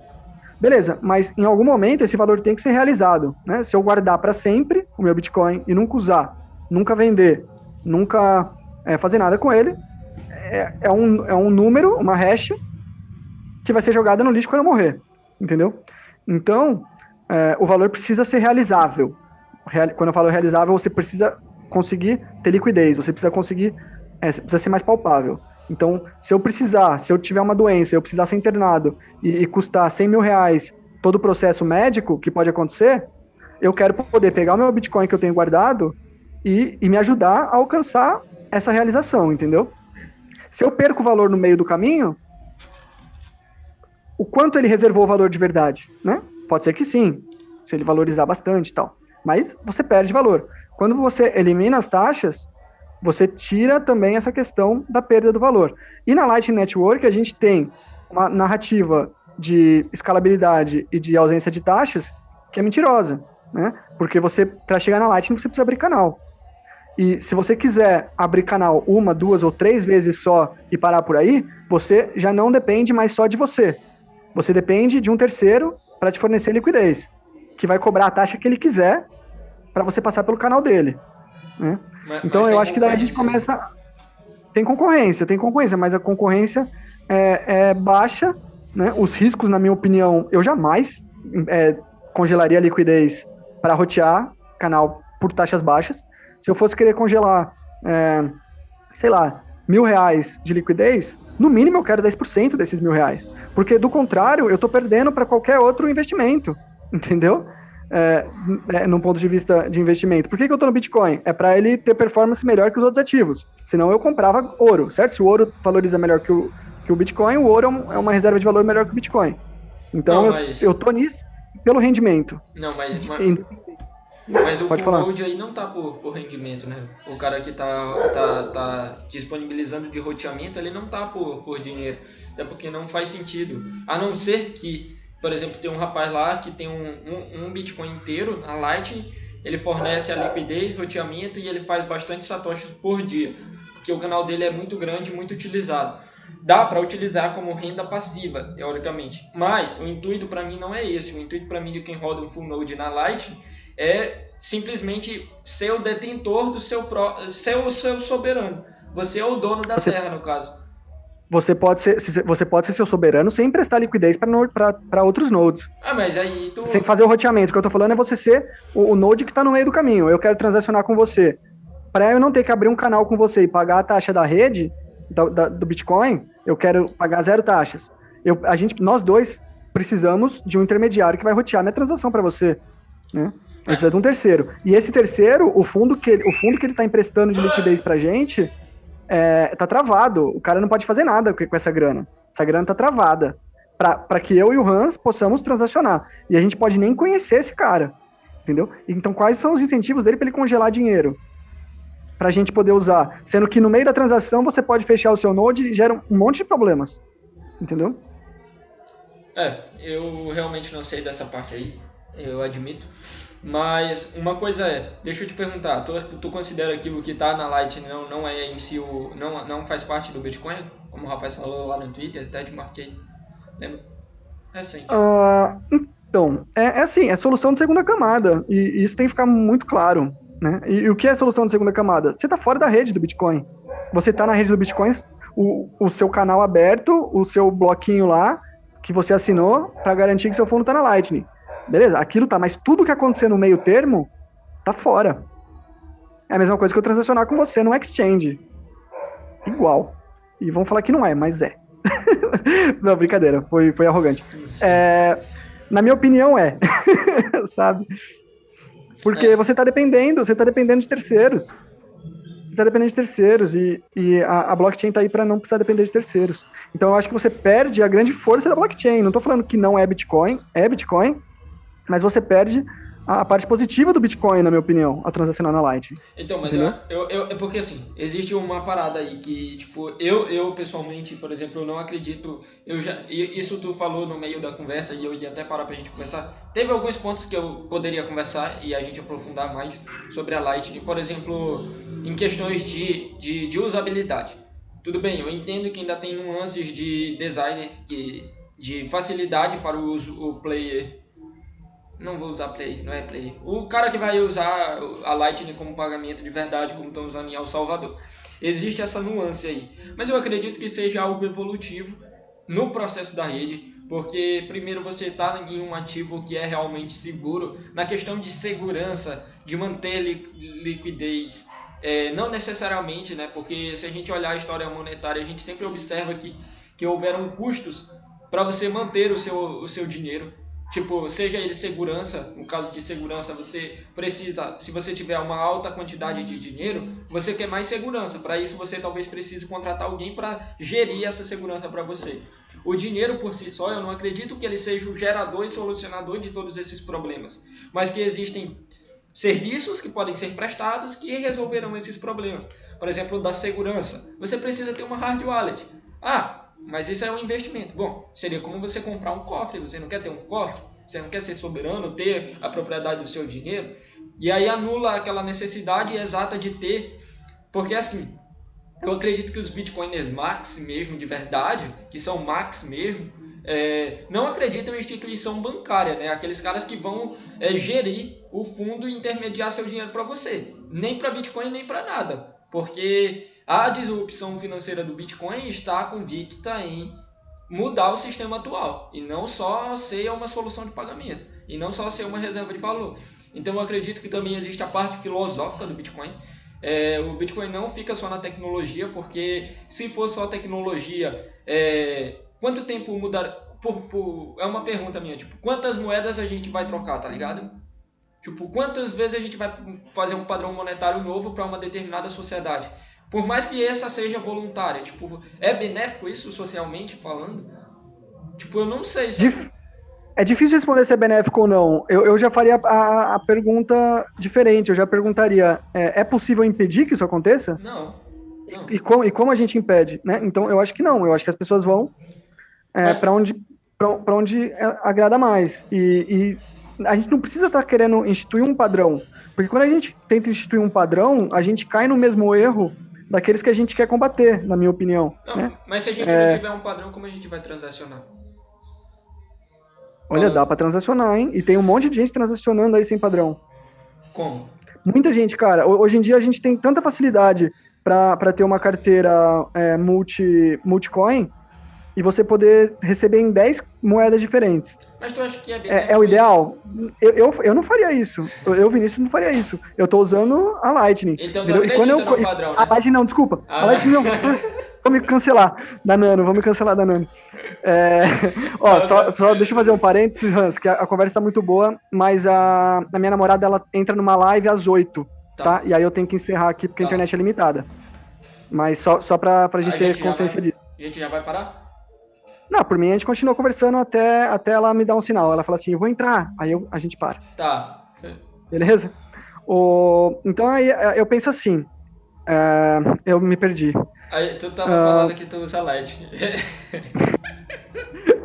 Beleza, mas em algum momento esse valor tem que ser realizado. Né? Se eu guardar para sempre o meu Bitcoin e nunca usar, nunca vender, nunca é, fazer nada com ele, é, é, um, é um número, uma hash, que vai ser jogada no lixo quando eu morrer, entendeu? Então, é, o valor precisa ser realizável. Real, quando eu falo realizável, você precisa conseguir ter liquidez, você precisa conseguir, é, precisa ser mais palpável. Então, se eu precisar, se eu tiver uma doença, eu precisar ser internado e, e custar 100 mil reais todo o processo médico que pode acontecer, eu quero poder pegar o meu Bitcoin que eu tenho guardado e, e me ajudar a alcançar essa realização, entendeu? Se eu perco o valor no meio do caminho, o quanto ele reservou o valor de verdade, né? Pode ser que sim, se ele valorizar bastante e tal. Mas você perde valor. Quando você elimina as taxas, você tira também essa questão da perda do valor. E na Lightning Network a gente tem uma narrativa de escalabilidade e de ausência de taxas que é mentirosa, né? Porque você, para chegar na Lightning, você precisa abrir canal. E se você quiser abrir canal uma, duas ou três vezes só e parar por aí, você já não depende mais só de você. Você depende de um terceiro para te fornecer liquidez, que vai cobrar a taxa que ele quiser para você passar pelo canal dele. Né? Mas, então mas eu acho que daí a gente começa. Tem concorrência, tem concorrência, mas a concorrência é, é baixa. Né? Os riscos, na minha opinião, eu jamais é, congelaria a liquidez para rotear canal por taxas baixas. Se eu fosse querer congelar, é, sei lá, mil reais de liquidez, no mínimo eu quero 10% desses mil reais. Porque do contrário, eu estou perdendo para qualquer outro investimento. Entendeu? É, é, num ponto de vista de investimento. Por que, que eu estou no Bitcoin? É para ele ter performance melhor que os outros ativos. Senão eu comprava ouro, certo? Se o ouro valoriza melhor que o, que o Bitcoin, o ouro é, é uma reserva de valor melhor que o Bitcoin. Então Não, mas... eu, eu tô nisso pelo rendimento. Não, mas, mas, mas o Pode full node aí não tá por, por rendimento, né? O cara que tá, tá, tá disponibilizando de roteamento, ele não tá por, por dinheiro. Até porque não faz sentido. A não ser que, por exemplo, tem um rapaz lá que tem um, um, um Bitcoin inteiro na Lightning, ele fornece a liquidez, roteamento e ele faz bastante satoshis por dia. Porque o canal dele é muito grande e muito utilizado. Dá para utilizar como renda passiva, teoricamente. Mas o intuito para mim não é esse. O intuito para mim de quem roda um full node na Lightning é simplesmente ser o detentor do seu, pro, ser o seu soberano. Você é o dono da terra, no caso. Você pode, ser, você pode ser seu soberano sem emprestar liquidez para outros nodes. Ah, mas aí tu... Sem fazer o roteamento. O que eu estou falando é você ser o, o node que está no meio do caminho. Eu quero transacionar com você. Para eu não ter que abrir um canal com você e pagar a taxa da rede, da, da, do Bitcoin, eu quero pagar zero taxas. Eu, a gente, nós dois precisamos de um intermediário que vai rotear minha transação para você. Né? Precisa de um terceiro. E esse terceiro, o fundo que ele, o fundo que ele está emprestando de liquidez pra gente, é, tá travado. O cara não pode fazer nada com essa grana. Essa grana tá travada. para que eu e o Hans possamos transacionar. E a gente pode nem conhecer esse cara. Entendeu? Então, quais são os incentivos dele para ele congelar dinheiro? Para a gente poder usar. Sendo que no meio da transação você pode fechar o seu node e gera um monte de problemas. Entendeu? É, eu realmente não sei dessa parte aí. Eu admito. Mas uma coisa é, deixa eu te perguntar, tu, tu considera que o que está na Lightning não, não é em si o. Não, não faz parte do Bitcoin? Como o rapaz falou lá no Twitter, até te marquei. Lembra? Recente. Uh, então, é, é assim, é solução de segunda camada. E, e, isso tem que ficar muito claro. Né? E, e o que é solução de segunda camada? Você está fora da rede do Bitcoin. Você está na rede do Bitcoin, o, o seu canal aberto, o seu bloquinho lá, que você assinou para garantir que seu fundo está na Lightning. Beleza, aquilo tá, mas tudo que acontecer no meio termo tá fora. É a mesma coisa que eu transacionar com você no exchange. Igual. E vão falar que não é, mas é. (laughs) não, brincadeira, foi, foi arrogante. É, na minha opinião, é. (laughs) Sabe? Porque é. você tá dependendo, você tá dependendo de terceiros. Você tá dependendo de terceiros e, e a, a blockchain tá aí para não precisar depender de terceiros. Então eu acho que você perde a grande força da blockchain. Não tô falando que não é Bitcoin, é Bitcoin, mas você perde a parte positiva do Bitcoin, na minha opinião, a transacionar na Lightning. Então, mas eu, eu, eu, é porque assim, existe uma parada aí que, tipo, eu, eu pessoalmente, por exemplo, eu não acredito, eu já, isso tu falou no meio da conversa e eu ia até parar pra gente conversar. Teve alguns pontos que eu poderia conversar e a gente aprofundar mais sobre a Lightning, por exemplo, em questões de, de, de usabilidade. Tudo bem, eu entendo que ainda tem nuances de design, que, de facilidade para o uso, o player não vou usar Play, não é Play. O cara que vai usar a Lightning como pagamento de verdade, como estão usando em El Salvador. Existe essa nuance aí. Mas eu acredito que seja algo evolutivo no processo da rede, porque primeiro você está em um ativo que é realmente seguro, na questão de segurança, de manter liquidez, é, não necessariamente, né? Porque se a gente olhar a história monetária, a gente sempre observa que, que houveram custos para você manter o seu, o seu dinheiro. Tipo, seja ele segurança, no caso de segurança, você precisa, se você tiver uma alta quantidade de dinheiro, você quer mais segurança. Para isso, você talvez precise contratar alguém para gerir essa segurança para você. O dinheiro por si só, eu não acredito que ele seja o gerador e solucionador de todos esses problemas, mas que existem serviços que podem ser prestados que resolverão esses problemas. Por exemplo, da segurança. Você precisa ter uma hard wallet. Ah, mas isso é um investimento. Bom, seria como você comprar um cofre. Você não quer ter um cofre? Você não quer ser soberano, ter a propriedade do seu dinheiro? E aí anula aquela necessidade exata de ter. Porque assim, eu acredito que os bitcoiners max mesmo, de verdade, que são max mesmo, é, não acreditam em instituição bancária, né? Aqueles caras que vão é, gerir o fundo e intermediar seu dinheiro para você. Nem para Bitcoin, nem para nada. Porque a disrupção financeira do Bitcoin está convicta em mudar o sistema atual e não só ser uma solução de pagamento e não só ser uma reserva de valor. Então eu acredito que também existe a parte filosófica do Bitcoin. É, o Bitcoin não fica só na tecnologia, porque se for só tecnologia, é, quanto tempo mudar? Por, por, é uma pergunta minha, tipo, quantas moedas a gente vai trocar, tá ligado? Tipo, quantas vezes a gente vai fazer um padrão monetário novo para uma determinada sociedade? Por mais que essa seja voluntária, tipo, é benéfico isso socialmente falando? Tipo, eu não sei se. Dif é difícil responder se é benéfico ou não. Eu, eu já faria a, a pergunta diferente. Eu já perguntaria: é, é, possível impedir que isso aconteça? Não. não. E, como, e como a gente impede? Né? Então, eu acho que não. Eu acho que as pessoas vão é, para onde, pra, onde é, agrada mais. E, e a gente não precisa estar tá querendo instituir um padrão, porque quando a gente tenta instituir um padrão, a gente cai no mesmo erro daqueles que a gente quer combater, na minha opinião. Não, né? mas se a gente é... não tiver um padrão, como a gente vai transacionar? Olha, Falando... dá para transacionar, hein? E tem um monte de gente transacionando aí sem padrão. Como? Muita gente, cara. Hoje em dia a gente tem tanta facilidade para ter uma carteira é, multi, multicoin e você poder receber em 10 moedas diferentes. Mas tu acha que é bem é, é o ideal? Eu, eu, eu, não faria isso. Eu, Vinícius, não faria isso. Eu tô usando a Lightning. Então tu e quando eu, no padrão, né? A Lightning não, desculpa. Ah. A Lightning não. (laughs) vamos me cancelar da Nano, vamos me cancelar da Nano. É, ó, só, só deixa eu fazer um parênteses, Hans, que a, a conversa tá muito boa, mas a, a minha namorada, ela entra numa live às 8, tá? tá? E aí eu tenho que encerrar aqui porque tá. a internet é limitada. Mas só, só pra, pra gente a ter gente consciência vai, disso. A gente já vai parar? Não, por mim a gente continua conversando até, até ela me dar um sinal. Ela fala assim, eu vou entrar. Aí eu, a gente para. Tá. Beleza? O, então aí é, eu penso assim, é, eu me perdi. Aí, tu tava uh, falando que tu usa LED.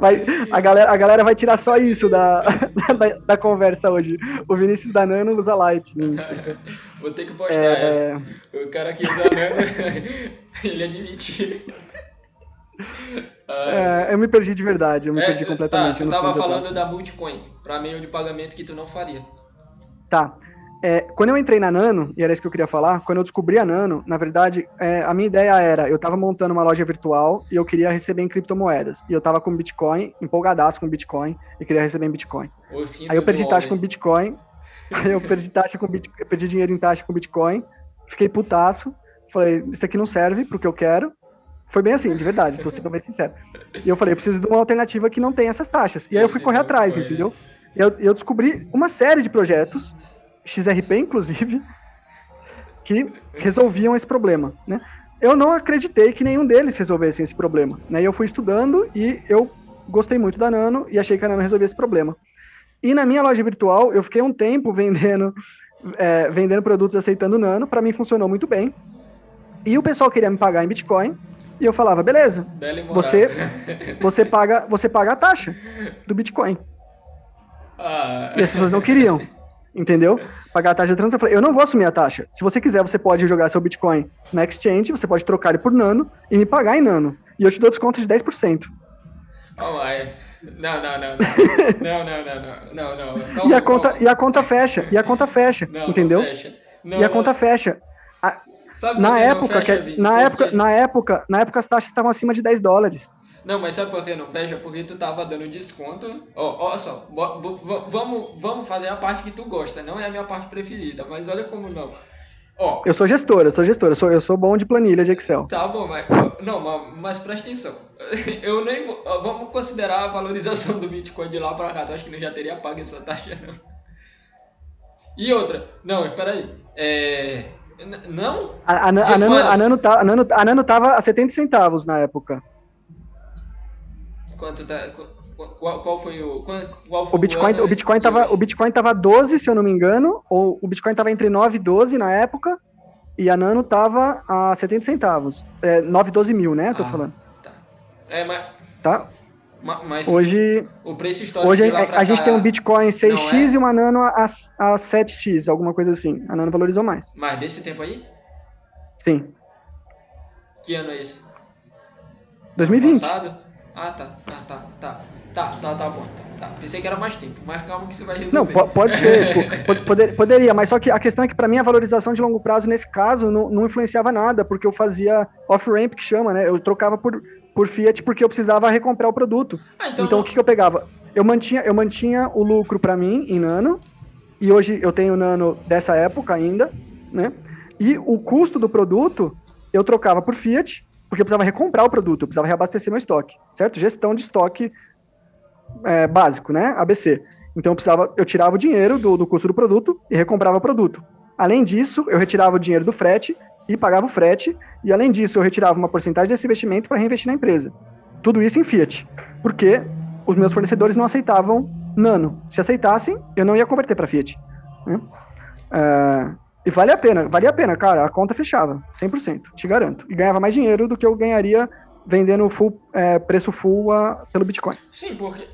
Vai, (laughs) a, galera, a galera vai tirar só isso da, (laughs) da, da conversa hoje. O Vinícius da Nano usa Light. Vou ter que postar é... essa. O cara que usa Nano, (laughs) ele admite. É, eu me perdi de verdade, eu me é, perdi completamente. Tá, tu tava falando da Multicoin, para meio de pagamento que tu não faria. Tá. É, quando eu entrei na Nano, e era isso que eu queria falar, quando eu descobri a Nano, na verdade, é, a minha ideia era, eu tava montando uma loja virtual e eu queria receber em criptomoedas. E eu tava com Bitcoin, empolgadaço com Bitcoin, e queria receber em Bitcoin. Aí eu perdi taxa com Bitcoin, aí eu perdi taxa com Bitcoin, perdi dinheiro em taxa com Bitcoin, fiquei putaço, falei, isso aqui não serve pro que eu quero, foi bem assim, de verdade, tô sendo bem sincero. E eu falei, eu preciso de uma alternativa que não tenha essas taxas. E aí eu fui correr atrás, entendeu? Eu, eu descobri uma série de projetos, XRP inclusive, que resolviam esse problema, né? Eu não acreditei que nenhum deles resolvesse esse problema, né? E eu fui estudando e eu gostei muito da Nano e achei que a Nano resolvia esse problema. E na minha loja virtual, eu fiquei um tempo vendendo, é, vendendo produtos aceitando Nano, para mim funcionou muito bem. E o pessoal queria me pagar em Bitcoin, e eu falava, beleza, você, (laughs) você, paga, você paga a taxa do Bitcoin. Ah. E as pessoas não queriam, entendeu? Pagar a taxa de transação. Eu falei, eu não vou assumir a taxa. Se você quiser, você pode jogar seu Bitcoin na exchange, você pode trocar ele por nano e me pagar em nano. E eu te dou desconto de 10%. Oh, my. Não, não, não, não. Não, não, não, não, não, não. Calma, e, a conta, calma. e a conta fecha, e a conta fecha, Não, entendeu? Não fecha. Não, e a conta fecha. A- Sabe na época, que, na época, na época, na época as taxas estavam acima de 10 dólares. Não, mas sabe por que não fecha? Porque tu tava dando desconto. Ó, ó só, vamos, vamos fazer a parte que tu gosta. Não é a minha parte preferida, mas olha como não. Ó, Eu sou gestor, eu sou gestor, eu sou, eu sou bom de planilha de Excel. tá bom, mas. Não, mas, mas presta atenção. (laughs) Eu nem vou. Vamos considerar a valorização do Bitcoin de lá pra cá. Tu acha que não já teria pago essa taxa, não? E outra. Não, espera aí. É. Não? A, a, a, Nano, a, Nano a, Nano, a Nano tava a 70 centavos na época. Quanto tá. qu- Qual, qual foi o. Qual, foi O Bitcoin, ano o Bitcoin tava, hoje? o Bitcoin tava 12, se eu não me engano, ou o Bitcoin tava entre 9 e 12 na época, e a Nano tava a 70 centavos. É, 9 e 12 mil, né? Tô Ah. falando. Tá. É, mas. Tá? Ma- Mas Hoje, o preço histórico hoje a, gente tem um Bitcoin 6x não é? e uma Nano a, a 7x, alguma coisa assim. A Nano valorizou mais. Mas desse tempo aí? Sim. Que ano é esse? 2020. Passado? Ah, tá, tá, tá, tá. Tá, tá, tá bom. Tá, tá. Pensei que era mais tempo, mas calma que você vai resolver. Não, po- pode ser, (laughs) tipo, po- poder- poderia, mas só que a questão é que para mim a valorização de longo prazo nesse caso não, não influenciava nada, porque eu fazia off-ramp que chama, né? Eu trocava por, por Fiat porque eu precisava recomprar o produto. Ah, então, Então, o que, que eu pegava? Eu mantinha, eu mantinha o lucro para mim em nano, e hoje eu tenho nano dessa época ainda, né? E o custo do produto eu trocava por Fiat, porque eu precisava recomprar o produto, eu precisava reabastecer meu estoque, certo? Gestão de estoque é, básico, né? ABC. Então eu precisava, eu tirava o dinheiro do, do custo do produto e recomprava o produto. Além disso, eu retirava o dinheiro do frete e pagava o frete, e além disso, eu retirava uma porcentagem desse investimento para reinvestir na empresa. Tudo isso em Fiat, porque os meus fornecedores não aceitavam nano. Se aceitassem, eu não ia converter para Fiat. né? É, e vale a pena, valia a pena, cara, a conta fechava, 100%, te garanto. E ganhava mais dinheiro do que eu ganharia vendendo full, é, preço full a- pelo Bitcoin. Sim, porque,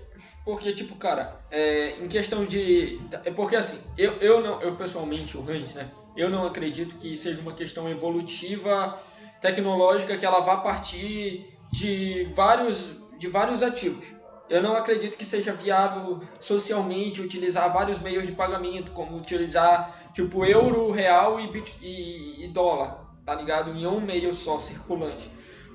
porque tipo, cara, é, em questão de. É porque assim, eu, eu não, eu pessoalmente, o Hans, né? Eu não acredito que seja uma questão evolutiva, tecnológica, que ela vá partir de vários, de vários ativos. Eu não acredito que seja viável socialmente utilizar vários meios de pagamento, como utilizar tipo euro, real e, bit, e, e dólar, tá ligado? Em um meio só circulante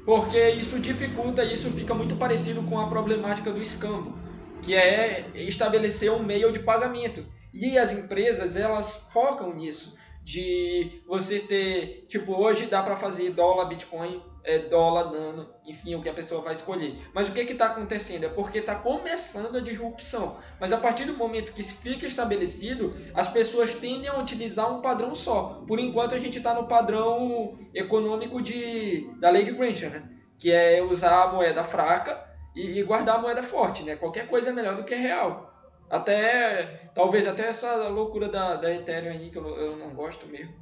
porque isso dificulta, isso fica muito parecido com a problemática do escambo, que é estabelecer um meio de pagamento. E as empresas, elas focam nisso, de você ter, tipo, hoje dá para fazer dólar, Bitcoin, é, dólar, nano, enfim, o que a pessoa vai escolher. Mas o que está acontecendo? É porque está começando a disrupção. Mas a partir do momento que isso fica estabelecido, as pessoas tendem a utilizar um padrão só. Por enquanto a gente está no padrão econômico de, da lei de né? Que é usar a moeda fraca e, e guardar a moeda forte, né? Qualquer coisa é melhor do que real. Até, talvez até essa loucura da, da Ethereum aí, que eu, eu não gosto mesmo,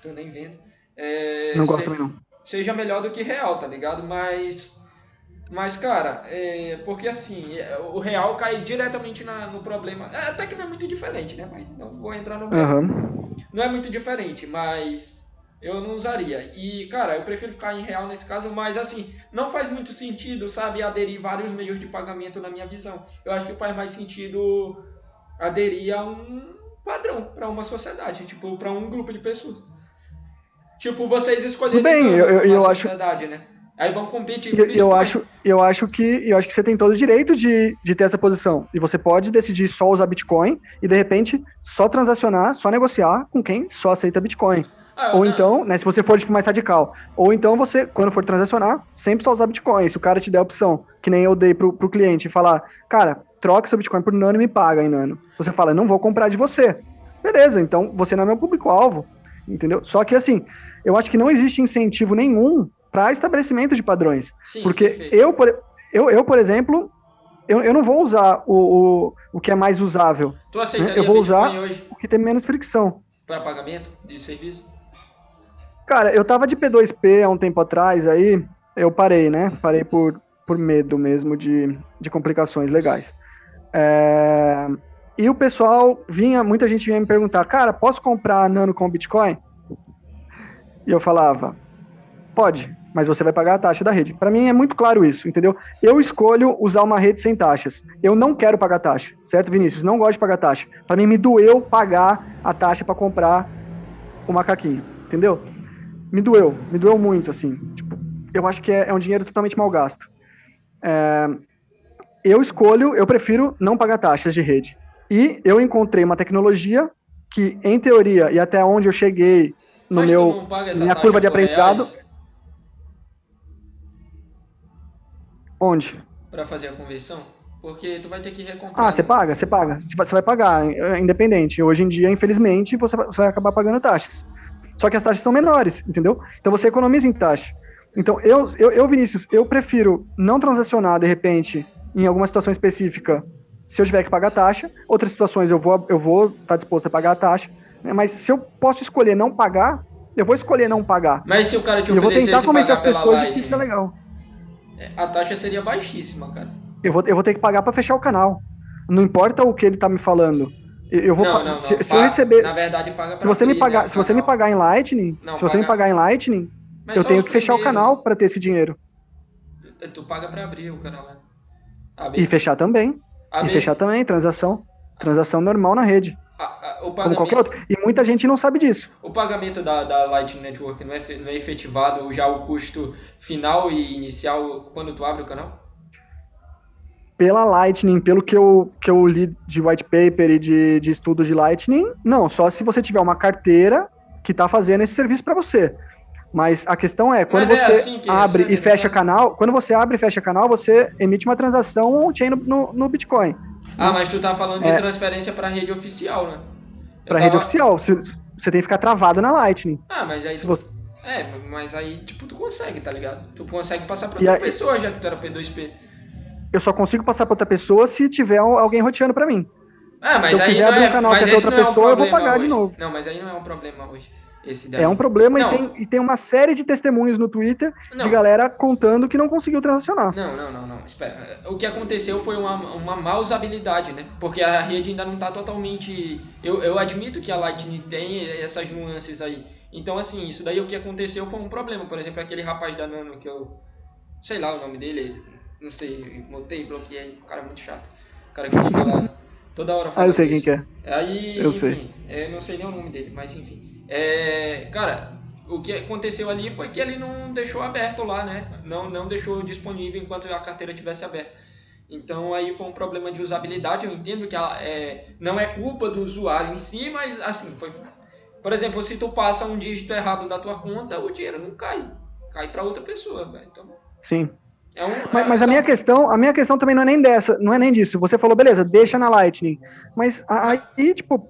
tô nem vendo. É, Não gosto se- também não. seja melhor do que real, tá ligado? Mas, mas cara, é, porque assim, é, o real cai diretamente na- no problema. É, até que não é muito diferente, né? Mas não vou entrar no. Aham. Não é muito diferente, mas eu não usaria. E, cara, eu prefiro ficar em real nesse caso, mas assim, não faz muito sentido, sabe, aderir vários meios de pagamento na minha visão. Eu acho que faz mais sentido aderir a um padrão para uma sociedade, tipo, para um grupo de pessoas. Tipo, vocês escolherem Tudo bem, eu- eu- eu acho- sociedade, né? Aí vão competir Eu, com eu acho, eu acho que eu acho que você tem todo o direito de, de ter essa posição. E você pode decidir só usar Bitcoin e de repente só transacionar, só negociar com quem só aceita Bitcoin. Ah, Ou não, então, né, se você for tipo, mais radical. Ou então você, quando for transacionar, sempre só usar Bitcoin. Se o cara te der a opção, que nem eu dei pro, pro cliente, falar, cara, troca seu Bitcoin por Nano e me paga em Nano. Você fala, não vou comprar de você. Beleza, então você não é meu público-alvo. Entendeu? Só que assim, eu acho que não existe incentivo nenhum para estabelecimento de padrões. Sim, Porque perfeito. eu por, eu, eu, por exemplo, eu, eu não vou usar o, o, o que é mais usável, Tu aceitaria eu vou usar- o que tem menos fricção. para pagamento de serviço? Cara, eu tava de P2P há um tempo atrás, aí eu parei, né? Parei por, por medo mesmo de, de complicações legais. É, E o pessoal vinha, muita gente vinha me perguntar, cara, posso comprar Nano com Bitcoin? E eu falava, Pode, mas você vai pagar a taxa da rede. Para mim é muito claro isso, entendeu? Eu escolho usar uma rede sem taxas. Eu não quero pagar taxa, certo, Vinícius? Não gosto de pagar taxa. Para mim me doeu pagar a taxa para comprar o macaquinho, entendeu? Me doeu, me doeu muito, assim. Tipo, eu acho que é, é um dinheiro totalmente mal gasto. É, eu escolho, eu prefiro não pagar taxas de rede. E eu encontrei uma tecnologia que, em teoria, e até onde eu cheguei no Mas meu minha curva de aprendizado, reais onde? Pra fazer a conversão? Porque tu vai ter que recomprar. Ah, você né? paga, você paga. Você vai- pagar, é, independente. Hoje em dia, infelizmente, você vai acabar pagando taxas. Só que as taxas são menores, entendeu? Então você economiza em taxa. Então, eu, eu, eu, Vinícius, eu prefiro não transacionar, de repente, em alguma situação específica, se eu tiver que pagar taxa. Outras situações eu vou eu vou estar disposto a pagar a taxa. né? Mas se eu posso escolher não pagar, eu vou escolher não pagar. Mas se o cara te E eu vou tentar convencer as pessoas de que isso é legal. a taxa seria baixíssima, cara. Eu vou, eu vou ter que pagar para fechar o canal. Não importa o que ele tá me falando. Eu, vou não, não, não. se, se eu receber, Na verdade, paga pra se você me abrir, pagar, né, se você me pagar em Lightning, Não, se você me paga- pagar em Lightning, Mas eu tenho que fechar o primeiros. canal para ter esse dinheiro Tu paga pra abrir o canal, né? e Abrir. fechar também, e abrir- fechar também transação, transação normal na rede, a- a- o como qualquer outro. E muita gente não sabe disso. o pagamento da, da Lightning Network não é, não é efetivado já o custo final e inicial quando tu abre o canal? Pela Lightning, pelo que eu, que eu li de white paper e de, de estudo de Lightning, não, só se você tiver uma carteira que está fazendo esse serviço para você. Mas a questão é, quando Mas é você assim que abre recebe, e fecha né? canal, quando você abre e fecha canal, você emite uma transação on-chain no, no, no Bitcoin, Ah, mas tu tá falando de É. transferência pra rede oficial, né? Para rede tava- oficial. Você, você tem que ficar travado na Lightning. Ah, mas aí tu... você- É, mas aí, tipo, tu consegue, tá ligado? Tu consegue passar pra E outra aí- pessoa, já que tu era P2P. Eu só consigo passar para outra pessoa se tiver al- alguém roteando para mim. Ah, mas Se eu aí quiser não abrir é, um canal esse outra não é um pessoa, eu vou pagar de hoje. novo. Não, mas aí não é um problema hoje. É um problema e tem, e tem uma série de testemunhos no Twitter Não. de galera contando que não conseguiu transacionar. Não, não, não, não. Espera. O que aconteceu foi uma, uma má usabilidade, né? Porque a rede ainda não tá totalmente. Eu, eu admito que a Lightning tem essas nuances aí. Então, assim, isso daí o que aconteceu foi um problema. Por exemplo, aquele rapaz da Nano que eu. Sei lá o nome dele. Não sei, mutei, bloqueei. O cara é muito chato. O cara que fica lá toda hora Ah, falando. eu sei quem que é. Aí, Eu enfim, sei. é, não sei nem o nome dele, mas enfim. É, cara, o que aconteceu ali foi que ele não deixou aberto lá, né? Não, não deixou disponível enquanto a carteira estivesse aberta. Então aí foi um problema de usabilidade. Eu entendo que ela, é, não é culpa do usuário em si, mas assim, foi. Por exemplo, se tu passa um dígito errado da tua conta, o dinheiro não cai. Cai para outra pessoa, velho. Então, Sim. É um, Mas, é- mas a minha questão, a minha questão também não é nem dessa, não é nem disso. Você falou, beleza, deixa na Lightning. Mas aí, tipo,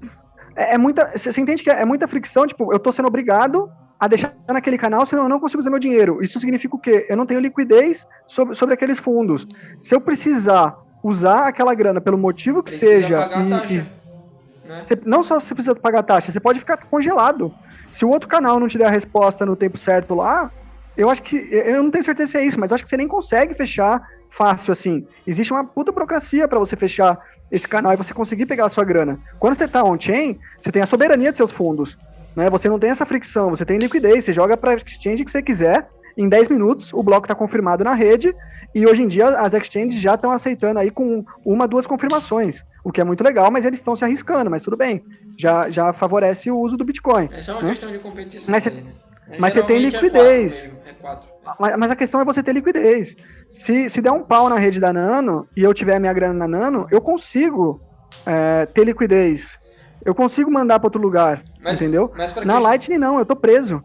é, é muita. Você entende que é muita fricção, tipo, eu tô sendo obrigado a deixar naquele canal, senão eu não consigo usar meu dinheiro. Isso significa o quê? Eu não tenho liquidez sobre, sobre aqueles fundos. Se eu precisar usar aquela grana pelo motivo que Precisa seja. a e- e- né? Você- não só você precisa pagar taxa, você pode ficar congelado. Se o outro canal não te der a resposta no tempo certo lá, eu acho que. Eu não tenho certeza se é isso, mas eu acho que você nem consegue fechar fácil assim. Existe uma puta burocracia para você fechar esse canal e você conseguir pegar a sua grana. Quando você tá on-chain, você tem a soberania de seus fundos. Né? Você não tem essa fricção, você tem liquidez, você joga para exchange que você quiser. Em 10 minutos, o bloco está confirmado na rede. E hoje em dia, as exchanges já estão aceitando aí com uma, duas confirmações. O que é muito legal, mas eles estão se arriscando, mas tudo bem. Já, já favorece o uso do Bitcoin. Essa é uma né? questão de competição. Mas aí, né? Mas você tem é liquidez. quatro mesmo, É quatro. Mas, mas a questão é você ter liquidez. Se, se der um pau na rede da Nano e eu tiver a minha grana na Nano, eu consigo é, ter liquidez. Eu consigo mandar para outro lugar, Mas- entendeu? Mas Na Lightning não, eu tô preso.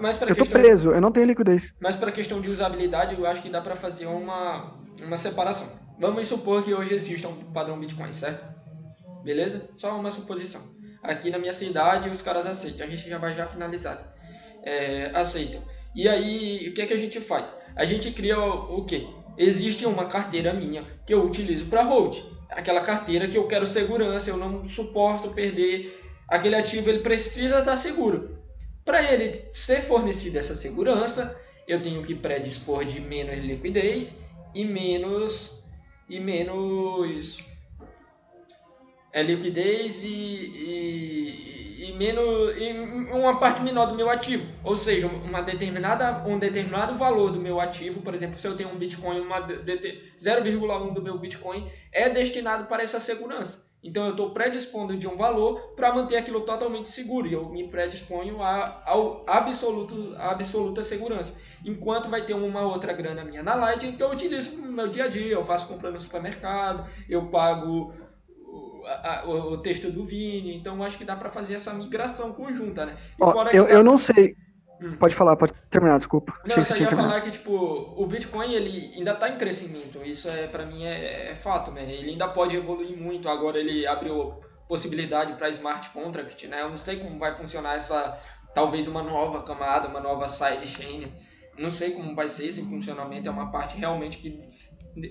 mas Eu tô questão, preso, eu não tenho liquidez. mas para questão de usabilidade, eu acho que dá para fazer uma uma separação. Vamos supor que hoje exista um padrão Bitcoin, certo? Beleza? Só uma suposição. Aqui na minha cidade os caras aceitam. A gente já vai já finalizar. É, aceitam. E aí, o que é que a gente faz? A gente cria o, o quê? Existe uma carteira minha que eu utilizo para hold. Aquela carteira que eu quero segurança, eu não suporto perder. Aquele ativo ele precisa estar seguro. Para ele ser fornecida essa segurança, eu tenho que predispor de menos liquidez e menos e menos é liquidez e, e, e, menos e uma parte menor do meu ativo. Ou seja, uma determinada, um determinado valor do meu ativo, por exemplo, se eu tenho um Bitcoin, 0,1 do meu Bitcoin é destinado para essa segurança. Então eu estou predispondo de um valor para manter aquilo totalmente seguro e eu me predisponho a, ao absoluto, a absoluta segurança. Enquanto vai ter uma outra grana minha na Lightning que eu utilizo no meu dia a dia, eu faço compra no supermercado, eu pago a, o, o, texto do Vini, então acho que dá para fazer essa migração conjunta, né? Ó, eu, eu não sei. Hum. Pode falar, pode terminar, desculpa. Não, eu só ia falar que, tipo, o Bitcoin, ele ainda está em crescimento. Isso, é para mim, é, é, fato, né? Ele ainda pode evoluir muito. Agora ele abriu possibilidade para smart contract, né? Eu não sei como vai funcionar essa, talvez uma nova camada, uma nova sidechain. Não sei como vai ser esse funcionamento. É uma parte realmente que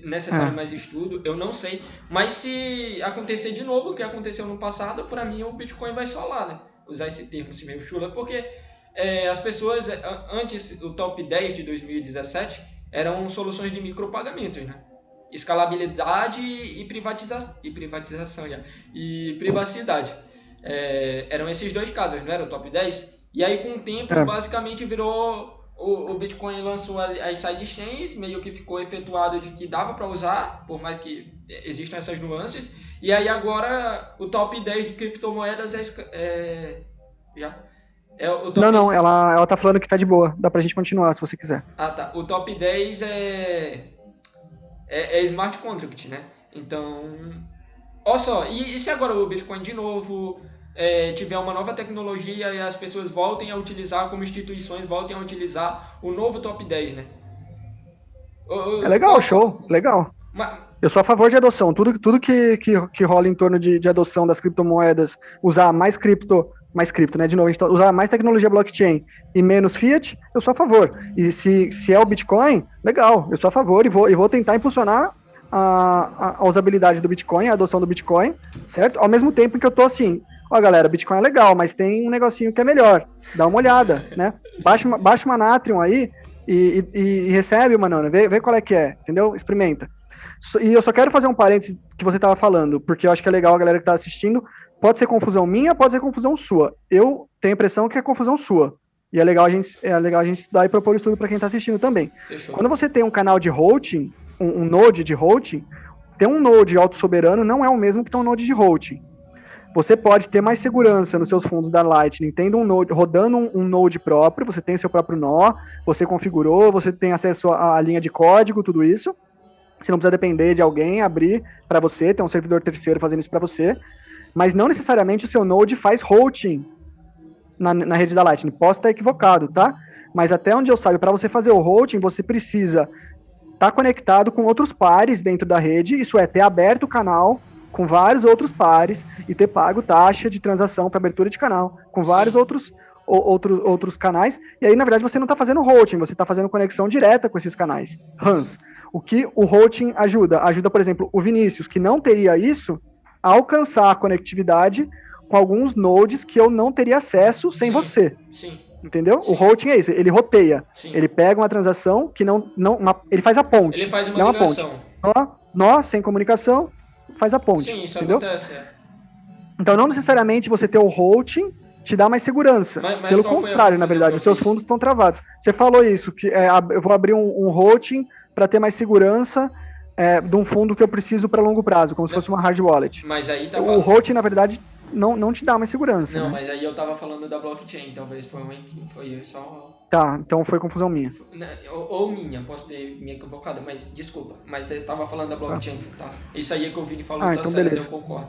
necessário é. mais estudo, eu não sei. Mas se acontecer de novo o que aconteceu no passado, para mim o Bitcoin vai lá, né? Usar esse termo assim meio chula, porque é, as pessoas, é, antes, o top 10 de 2017 eram soluções de micropagamentos, né? Escalabilidade e, privatiza e privatização, já. e privacidade. É, eram esses dois casos, não era o top 10? E aí, com o tempo, basicamente virou o, o Bitcoin lançou as, as sidechains, meio que ficou efetuado de que dava para usar, por mais que existam essas nuances. E aí agora o top 10 de criptomoedas é, é já é top... Não, não, ela, ela tá falando que tá de boa. Dá pra gente continuar se você quiser. Ah, tá. O top 10 é é, é smart contract, né? Então, olha só, e, e se agora o Bitcoin de novo é, tiver uma nova tecnologia e as pessoas voltem a utilizar, como instituições voltem a utilizar o novo top 10, né? É legal, show, legal. Mas... Eu sou a favor de adoção. Tudo, tudo que, que, que rola em torno de, de adoção das criptomoedas, usar mais cripto, mais cripto, né? De novo, a gente tá, usar mais tecnologia blockchain e menos fiat, eu sou a favor. E se, se é o Bitcoin, legal, eu sou a favor e vou, e vou tentar impulsionar a, a, usabilidade do Bitcoin, a adoção do Bitcoin, certo? Ao mesmo tempo que eu tô assim, ó galera, Bitcoin é legal, mas tem um negocinho que é melhor, dá uma olhada, né? Baixa uma, baixa uma Natrium aí e, e, e recebe uma nona, vê, vê qual é que é, entendeu? Experimenta. E eu só quero fazer um parênteses que você tava falando, porque eu acho que é legal a galera que tá assistindo, pode ser confusão minha, pode ser confusão sua. Eu tenho a impressão que é confusão sua. E é legal a gente, é legal a gente estudar e propor estudo para quem está assistindo também. Fechou. Quando você tem um canal de routing, um, um node de routing, ter um node auto-soberano não é o mesmo que ter um node de routing. Você pode ter mais segurança nos seus fundos da Lightning, tendo um node, rodando um, um, node próprio, você tem seu próprio nó, você configurou, você tem acesso à, linha de código, tudo isso. Você não precisa depender de alguém abrir para você, ter um servidor terceiro fazendo isso para você. Mas não necessariamente o seu node faz routing na, na rede da Lightning. Posso estar equivocado, tá? Mas até onde eu saiba, para você fazer o routing, você precisa estar tá conectado com outros pares dentro da rede, isso é, ter aberto o canal com vários outros pares e ter pago taxa de transação para abertura de canal com vários outros, outros, outros canais. E aí, na verdade, você não está fazendo routing, você está fazendo conexão direta com esses canais. Hans, o que o routing ajuda? Ajuda, por exemplo, o Vinícius, que não teria isso, a alcançar a conectividade com alguns nodes que eu não teria acesso sem sim, você. Sim. Entendeu? Sim. O routing é isso, ele roteia. Sim. Ele pega uma transação que não. não uma, ele faz a ponte. Ele faz uma não ligação. Uma ponte. Nó, nó, sem comunicação, faz a ponte. Sim, isso entendeu? acontece. É. Então, não necessariamente você ter o routing te dá mais segurança. Mas, mas Pelo contrário, na verdade, os seus fundos estão travados. Você falou isso, que é, eu vou abrir um, um routing para ter mais segurança é, de um fundo que eu preciso para longo prazo, como não, se fosse uma hard wallet. Mas aí tá o routing, na verdade, não, não te dá mais segurança. Não, né? mas aí eu tava falando da blockchain, talvez foi, uma, foi só. Tá, então foi confusão minha. Né, ou, ou, minha, posso ter me equivocado, mas desculpa. Mas eu tava falando da blockchain, tá? tá? Isso aí é que o Vini falou, ah, tá então certo, beleza. eu concordo.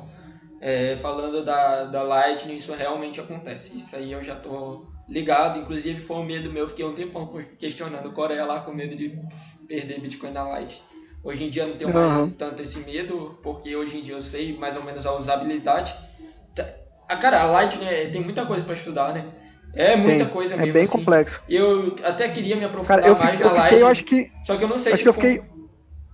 É, falando da, da Lightning, isso realmente acontece. Isso aí eu já tô ligado. Inclusive foi um medo meu, fiquei um tempão questionando Coreia lá com medo de perder Bitcoin na Lightning. Hoje em dia não tenho uhum. mais tanto esse medo, porque hoje em dia eu sei mais ou menos a usabilidade a cara, a Light né, tem muita coisa para estudar, né? É muita tem, coisa é mesmo. É bem assim. complexo. Eu até queria me aprofundar cara, mais fiquei, na Light. Eu acho que, só que eu não sei acho se. Que eu fiquei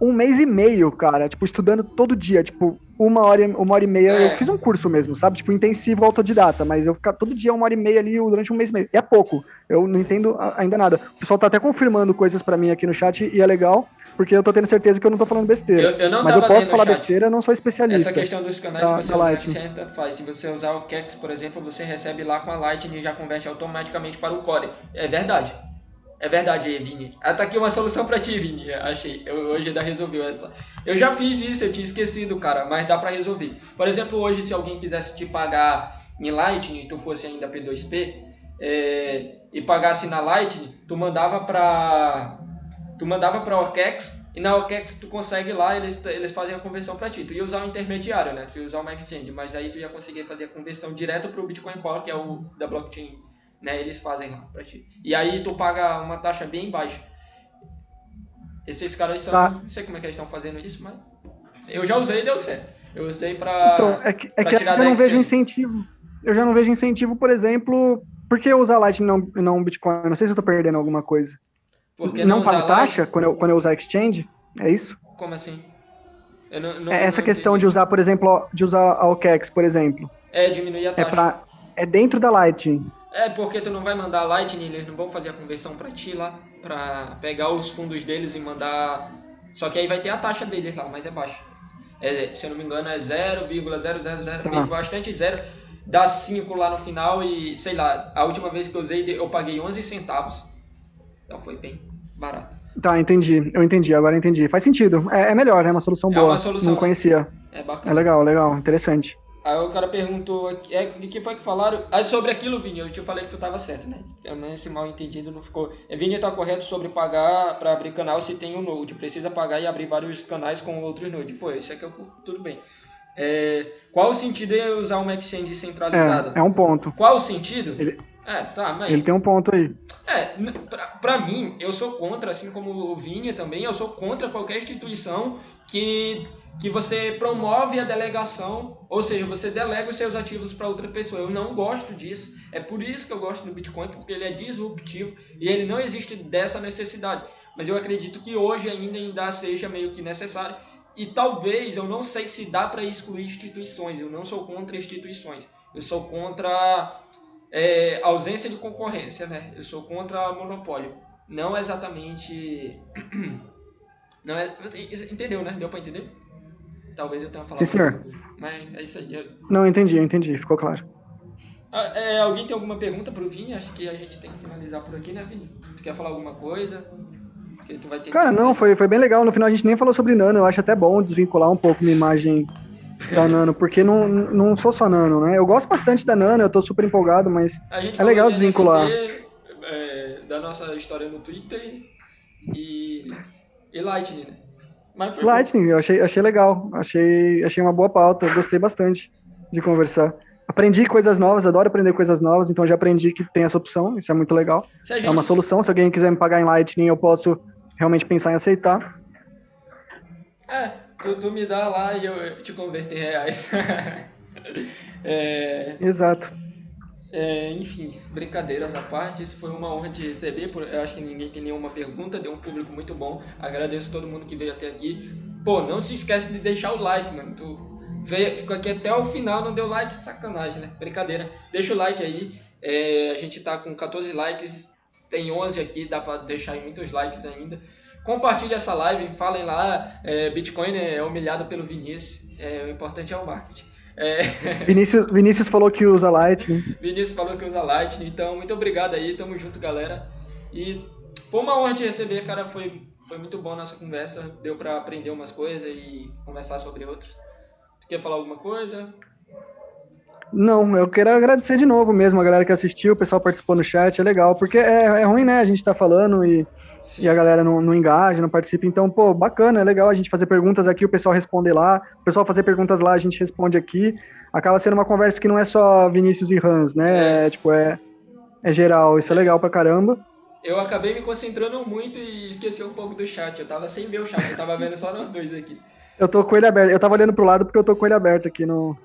um mês e meio, cara, tipo, estudando todo dia, tipo, uma hora, uma hora e meia. É. Eu fiz um curso mesmo, sabe? Tipo, intensivo autodidata, mas eu ficar todo dia uma hora e meia ali durante um mês e meio. E é pouco. Eu não entendo ainda nada. O pessoal tá até confirmando coisas para mim aqui no chat e é legal. Porque eu tô tendo certeza que eu não tô falando besteira. Eu, eu não Mas eu posso falar chat. besteira, eu não sou especialista. Essa questão dos canais, da- você usar Lightning. Exchange, tanto faz. Se você usar o Kex, por exemplo, você recebe lá com a Lightning e já converte automaticamente para o Core. É verdade. É verdade, Vini. Ah, tá aqui uma solução pra ti, Vini. Achei. Eu, hoje ainda resolveu essa. Eu já fiz isso, eu tinha esquecido, cara, mas dá pra resolver. Por exemplo, hoje, se alguém quisesse te pagar em Lightning e tu fosse ainda P2P é, e pagasse na Lightning, tu mandava pra. Tu mandava pra OKEx e na OKEx tu consegue lá, eles, eles fazem a conversão pra ti. Tu ia usar o intermediário, né? Tu ia usar uma exchange, mas aí tu ia conseguir fazer a conversão direto pro Bitcoin Core, que é o da blockchain, né? Eles fazem lá pra ti. E aí tu paga uma taxa bem baixa. Esses caras são. Tá. Não sei como é que eles estão fazendo isso, mas. Eu já usei e deu certo. Eu usei pra. Então, é que, é que eu tirar já da não vejo incentivo. Eu já não vejo incentivo, por exemplo, por que usar Lightning e não, não Bitcoin? Não sei se eu tô perdendo alguma coisa. Porque não não paga usar taxa quando eu, quando eu usar exchange? É isso? Como assim? Não, não- é essa questão entendi. de usar, por exemplo, de usar a OKEx, por exemplo. É, diminuir a É, taxa. pra, é dentro da Lightning. É porque tu não vai mandar Lightning, eles não vão fazer a conversão pra ti lá, pra pegar os fundos deles e mandar. Só que aí vai ter a taxa deles lá, mas é baixa. É, se eu não me engano, é 0,000, Tá. bastante zero. Dá 5 lá no final e, sei lá, a última vez que eu usei eu paguei 11 centavos. Então foi bem barato. Tá, entendi. Eu entendi, agora entendi. Faz sentido. É, é melhor, é uma solução É boa. uma solução. Não conhecia. É bacana. É legal, legal, interessante. Aí o cara perguntou, é, de que foi que falaram? Aí sobre aquilo, Vini, eu te falei que tu tava certo, né? Pelo menos esse mal entendido não ficou. É, Vini tá correto sobre pagar pra abrir canal se tem um Node. Precisa pagar e abrir vários canais com outros Node. Pô, isso aqui é o- tudo bem. É, qual o sentido de usar uma exchange centralizada? É, é um ponto. Qual o sentido? Ele- É, tá, mas. Ele tem um ponto aí. É, pra, pra mim, eu sou contra, assim como o Vini também, eu sou contra qualquer instituição que, que você promove a delegação, ou seja, você delega os seus ativos para outra pessoa. Eu não gosto disso. É por isso que eu gosto do Bitcoin, porque ele é disruptivo e ele não existe dessa necessidade. Mas eu acredito que hoje ainda, ainda seja meio que necessário. E talvez, eu não sei se dá para excluir instituições. Eu não sou contra instituições. Eu sou contra é, ausência de concorrência, né? Eu sou contra monopólio. Não exatamente. (clears throat) Não é, entendeu, né? Deu pra entender? Talvez eu tenha falado. Sim, senhor. pouco, Mas é isso aí. Eu- Não, entendi, entendi. Ficou claro. Ah, é, alguém tem alguma pergunta pro Vini? Acho que a gente tem que finalizar por aqui, né, Vini? Tu quer falar alguma coisa? Porque tu vai ter Cara, que não, foi, foi bem legal. No final a gente nem falou sobre Nano. Eu acho até bom desvincular um pouco minha imagem da Nano, porque não, não sou só Nano, né? Eu gosto bastante da Nano, eu tô super empolgado, mas é legal de desvincular. NFT, é, da nossa história no Twitter e, e Lightning, né? Mas foi bom. Lightning, eu achei, achei legal. Achei, achei uma boa pauta. Eu gostei bastante de conversar. Aprendi coisas novas, adoro aprender coisas novas, então já aprendi que tem essa opção, isso é muito legal. Gente É uma solução, se alguém quiser me pagar em Lightning, eu posso realmente pensar em aceitar. É, tu, tu me dá lá e eu, eu te converto em reais. (laughs) é, Exato. é, enfim, brincadeiras à parte, isso foi uma honra te receber. por- Eu acho que ninguém tem nenhuma pergunta, deu um público muito bom. Agradeço todo mundo que veio até aqui. Pô, não se esquece de deixar o like, mano. Tu veio, ficou aqui até o final, não deu like, sacanagem, né? Brincadeira. Deixa o like aí. É, a gente tá com 14 likes, tem 11 aqui, dá pra deixar muitos likes ainda. Compartilhe essa live, falem lá. é, Bitcoin é humilhado pelo Vinícius. É, o importante é o marketing. É, (laughs) Vinícius, Vinícius falou que usa Lightning. Vinícius falou que usa Lightning, então muito obrigado aí, tamo junto, galera. E foi uma honra te receber, cara, foi, foi muito bom a nossa conversa, deu pra aprender umas coisas e conversar sobre outras. Tu quer falar alguma coisa? Não, eu quero agradecer de novo mesmo a galera que assistiu, o pessoal participou no chat, é legal, porque é, é ruim, né? A gente tá falando e, e a galera não, não engaja, não participa. Então, pô, bacana, é legal a gente fazer perguntas aqui, o pessoal responder lá, o pessoal fazer perguntas lá, a gente responde aqui. Acaba sendo uma conversa que não é só Vinícius e Hans, né? É, tipo, é, é geral, isso é legal pra caramba. Eu acabei me concentrando muito e esqueci um pouco do chat, eu tava sem ver o chat, eu tava vendo só nós dois aqui. Eu tô com ele aberto, eu tava olhando pro lado porque eu tô com ele aberto aqui no.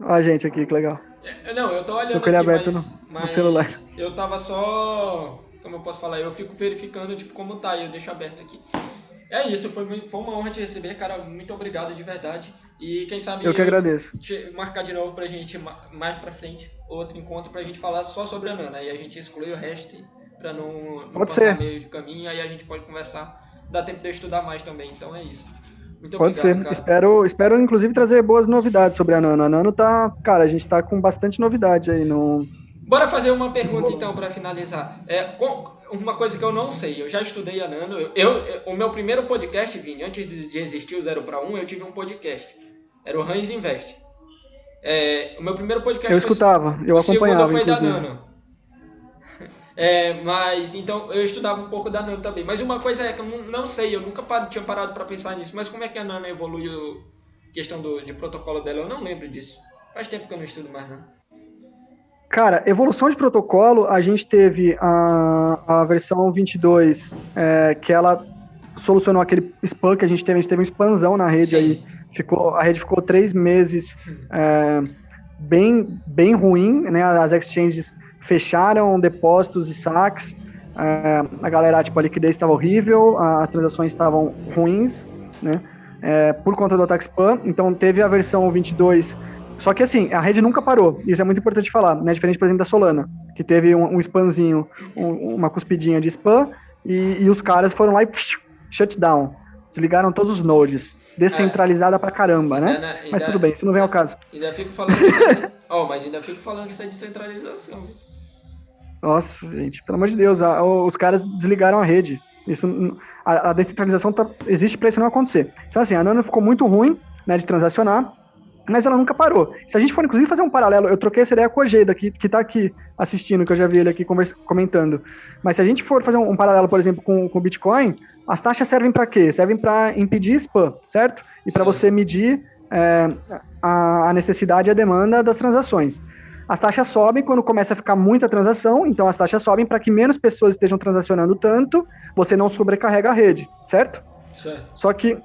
Ó, a gente aqui, que legal. É, Não, eu tô olhando Tô aqui, aberto mas, no- no mas celular. eu tava só, como eu posso falar, eu fico verificando tipo como tá e eu deixo aberto aqui. É isso, foi, foi uma honra te receber, cara, muito obrigado de verdade. E quem sabe Eu que agradeço. marcar de novo pra gente ma- mais pra frente outro encontro pra gente falar só sobre a Nana. Aí a gente exclui o resto pra não, não Pode cortar ser. meio de caminho, aí a gente pode conversar dá tempo de eu estudar mais também, então é isso. Muito Pode obrigado, ser. Cara. Espero, espero, inclusive, trazer boas novidades sobre a Nano. A Nano tá. Cara, a gente tá com bastante novidade aí no. Bora fazer uma pergunta então para finalizar. É, uma coisa que eu não sei, eu já estudei a Nano. Eu, eu o meu primeiro podcast, Vini, antes de, existir o 0 para 1, eu tive um podcast. Era o Hans Invest. É, o meu primeiro podcast Eu escutava, eu acompanhava. O segundo foi inclusive. da Nano. É, mas então eu estudava um pouco da Nano também. Mas uma coisa é que eu não, não sei, eu nunca tinha parado para pensar nisso. Mas como é que a Nano evoluiu questão do, de protocolo dela? Eu não lembro disso. Faz tempo que eu não estudo mais, não. Cara, evolução de protocolo, a gente teve a, a versão 22, é, que ela solucionou aquele spam que a gente teve, a gente teve um spamzão na rede Sim. aí ficou, a rede ficou três meses é, bem, bem ruim, né? As exchanges fecharam depósitos e saques. É, a galera, tipo, a liquidez estava horrível, as transações estavam ruins, né? É, por conta do ataque spam. Então teve a versão 22. Só que assim, a rede nunca parou. Isso é muito importante falar, né? Diferente, por exemplo, da Solana, que teve um, um spamzinho, um, uma cuspidinha de spam, e, e, os caras foram lá e psh, shutdown. Desligaram todos os nodes descentralizada é. pra caramba, né? Ainda, ainda, mas tudo bem, isso não vem ao caso. Ainda fico falando que isso é, oh, (laughs) mas ainda fico falando que isso é descentralização. Nossa, gente, pelo amor de Deus, a, os caras desligaram a rede. Isso, a, a descentralização tá, existe para isso não acontecer. Então, assim, a Nano ficou muito ruim né, de transacionar, mas ela nunca parou. Se a gente for, inclusive, fazer um paralelo, eu troquei essa ideia com o Ojeda, que, que tá aqui assistindo, que eu já vi ele aqui conversa, comentando. Mas se a gente for fazer um, um paralelo, por exemplo, com, com o Bitcoin, as taxas servem para quê? Servem para impedir spam, certo? E para você medir é, a, a necessidade e a demanda das transações. As taxas sobem quando começa a ficar muita transação, então as taxas sobem para que menos pessoas estejam transacionando tanto, você não sobrecarrega a rede, certo? certo. Só que,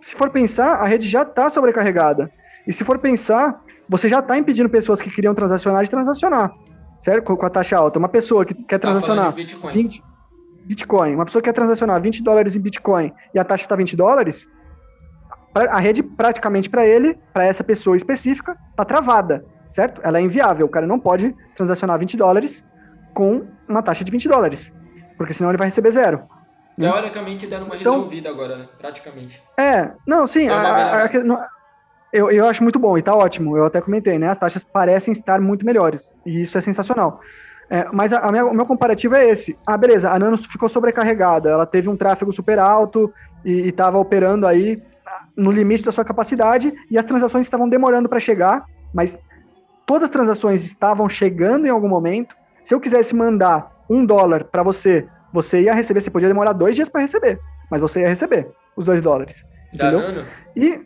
se for pensar, a rede já está sobrecarregada. E se for pensar, você já está impedindo pessoas que queriam transacionar de transacionar, certo? Com, a taxa alta. Uma pessoa que quer tá transacionar Bitcoin. 20, Bitcoin, uma pessoa que quer transacionar 20 dólares em Bitcoin e a taxa está 20 dólares, a rede praticamente para ele, para essa pessoa específica, está travada, certo? Ela é inviável. O cara não pode transacionar 20 dólares com uma taxa de 20 dólares, porque senão ele vai receber zero. Teoricamente deram uma então, resolvida agora, né? Praticamente. É, não, sim. A, a, eu, eu acho muito bom e tá ótimo. Eu até comentei, né? As taxas parecem estar muito melhores. E isso é sensacional. É, mas a, a minha, o meu comparativo é esse. Ah, beleza, a Nano ficou sobrecarregada. Ela teve um tráfego super alto e estava operando aí no limite da sua capacidade e as transações estavam demorando para chegar, mas todas as transações estavam chegando em algum momento. Se eu quisesse mandar um dólar para você, você ia receber, você podia demorar dois dias para receber, mas você ia receber os dois dólares. Da entendeu? E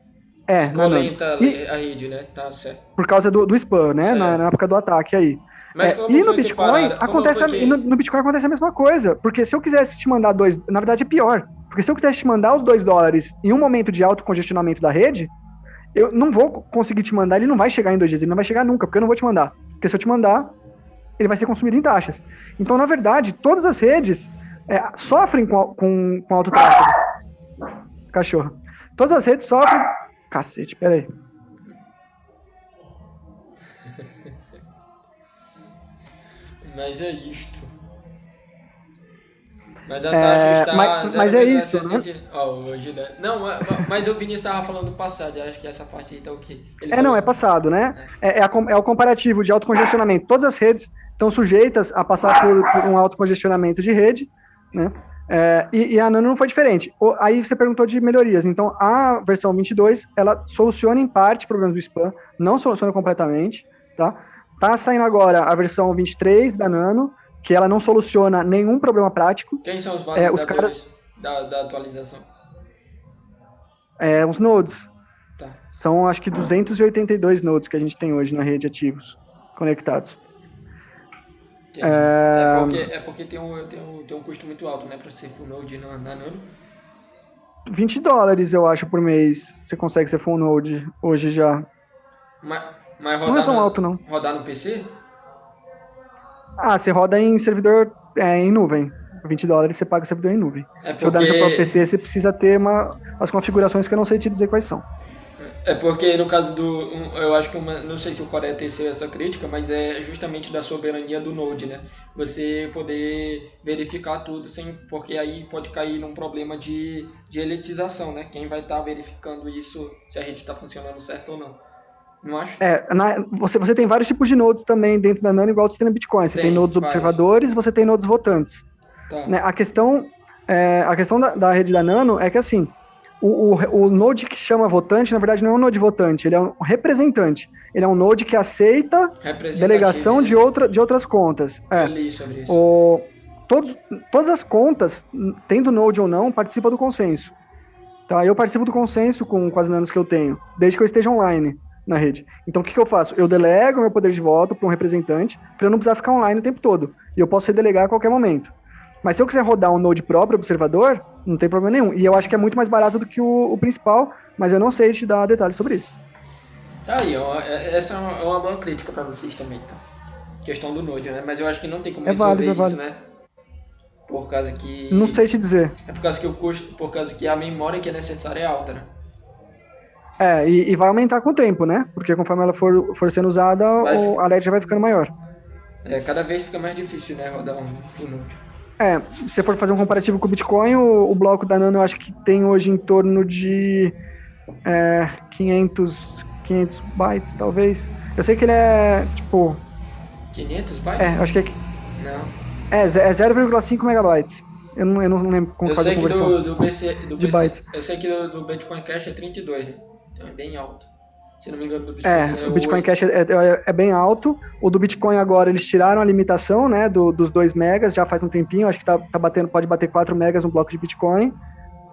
é, Ficou lenta a rede, né? Tá certo. Por causa do, do spam, né? Na, na, época do ataque aí. Mas é, e no Bitcoin acontece que... no, no, Bitcoin acontece a mesma coisa, porque se eu quisesse te mandar dois, na verdade é pior, porque se eu quisesse te mandar os dois dólares em um momento de alto congestionamento da rede, eu não vou conseguir te mandar, ele não vai chegar em dois dias, ele não vai chegar nunca, porque eu não vou te mandar, porque se eu te mandar, ele vai ser consumido em taxas. Então, na verdade, todas as redes é, sofrem com, com, com alto tráfego. Cachorro. Todas as redes sofrem Cacete, peraí. Mas é isto. Mas a taxa é, está. Mas, mas é isso, 70... né? Oh, hoje, né? Não, mas o Vinícius estava falando do passado. Eu acho que essa parte aí tá o quê? Ele é, falou... não, é passado, né? É. É, é, a, é, o comparativo de autocongestionamento. Todas as redes estão sujeitas a passar por, por um autocongestionamento de rede, né? É, e, e, a Nano não foi diferente. O, aí você perguntou de melhorias. Então, a versão 22, ela soluciona em parte problemas do spam, não soluciona completamente, tá? Tá saindo agora a versão 23 da Nano, que ela não soluciona nenhum problema prático. Quem são os validadores é, os caras, da, da atualização? É, os nodes. Tá. São, acho que, 282 nodes que a gente tem hoje na rede ativos, conectados. É... é... porque, é porque tem, um, tem, um, tem um custo muito alto, né, para ser full node na, na Nano. 20 dólares, eu acho, por mês. Você consegue ser full node hoje já. Mas, mas rodar não é tão no, alto, não. Rodar no PC? Ah, você roda em servidor é, em nuvem. 20 dólares você paga o servidor em nuvem. É porque... Se rodar no próprio PC, você precisa ter uma, as configurações que eu não sei te dizer quais são. É porque no caso do. um, eu acho que uma, não sei se o Coreia teceu essa crítica, mas é justamente da soberania do Node, né? Você poder verificar tudo sem. Porque aí pode cair num problema de, de elitização, né? Quem vai estar verificando isso, se a rede está funcionando certo ou não. Não acho? É, na- você, você tem vários tipos de nodes também dentro da Nano, igual você tem no Bitcoin. Você tem, Tem, nodes vários. observadores, você tem nodes votantes. Tá. né? A questão, é, a questão da, da rede da Nano é que assim, o, o, o node que chama votante, na verdade, não é um node votante, ele é um representante. Ele é um node que aceita delegação né? de, outra, de outras contas. É. Eu li sobre isso. O, todos, todas as contas, tendo Node ou não, participam do consenso. Tá? Eu participo do consenso com, com as nanos que eu tenho, desde que eu esteja online na rede. Então, o que, que eu faço? Eu delego meu poder de voto para um representante, para eu não precisar ficar online o tempo todo. E eu posso redelegar a qualquer momento. Mas se eu quiser rodar um Node próprio, observador, não tem problema nenhum. E eu acho que é muito mais barato do que o, o principal, mas eu não sei te dar detalhes sobre isso. Tá aí, ó, é- essa é uma, é uma boa crítica pra vocês também, tá? Questão do Node, né? Mas eu acho que não tem como É resolver válido, é isso, né? Por causa que. Não sei te dizer. É por causa que o custo. Por causa que a memória que é necessária é alta, né? É, e, e vai aumentar com o tempo, né? Porque conforme ela for, for sendo usada, Vai. o, a LED já vai ficando maior. É, cada vez fica mais difícil, né? Rodar um full node. É, se você for fazer um comparativo com o Bitcoin, o, o bloco da Nano eu acho que tem hoje em torno de é, 500, 500 bytes, talvez. Eu sei que ele é, tipo, 500 bytes? é, acho que é, Não. é, é 0,5 megabytes. Eu não, eu não lembro como Eu fazer a conversão. do, do BC. Do BC bytes. Eu sei que do, do Bitcoin Cash é 32, né? Então é bem alto. Se não me engano, do Bitcoin É, é, o Bitcoin 8. Cash é, é- é bem alto. O do Bitcoin agora, eles tiraram a limitação, né, do- dos 2 megas, já faz um tempinho, acho que tá, tá batendo, pode bater 4 megas no bloco de Bitcoin.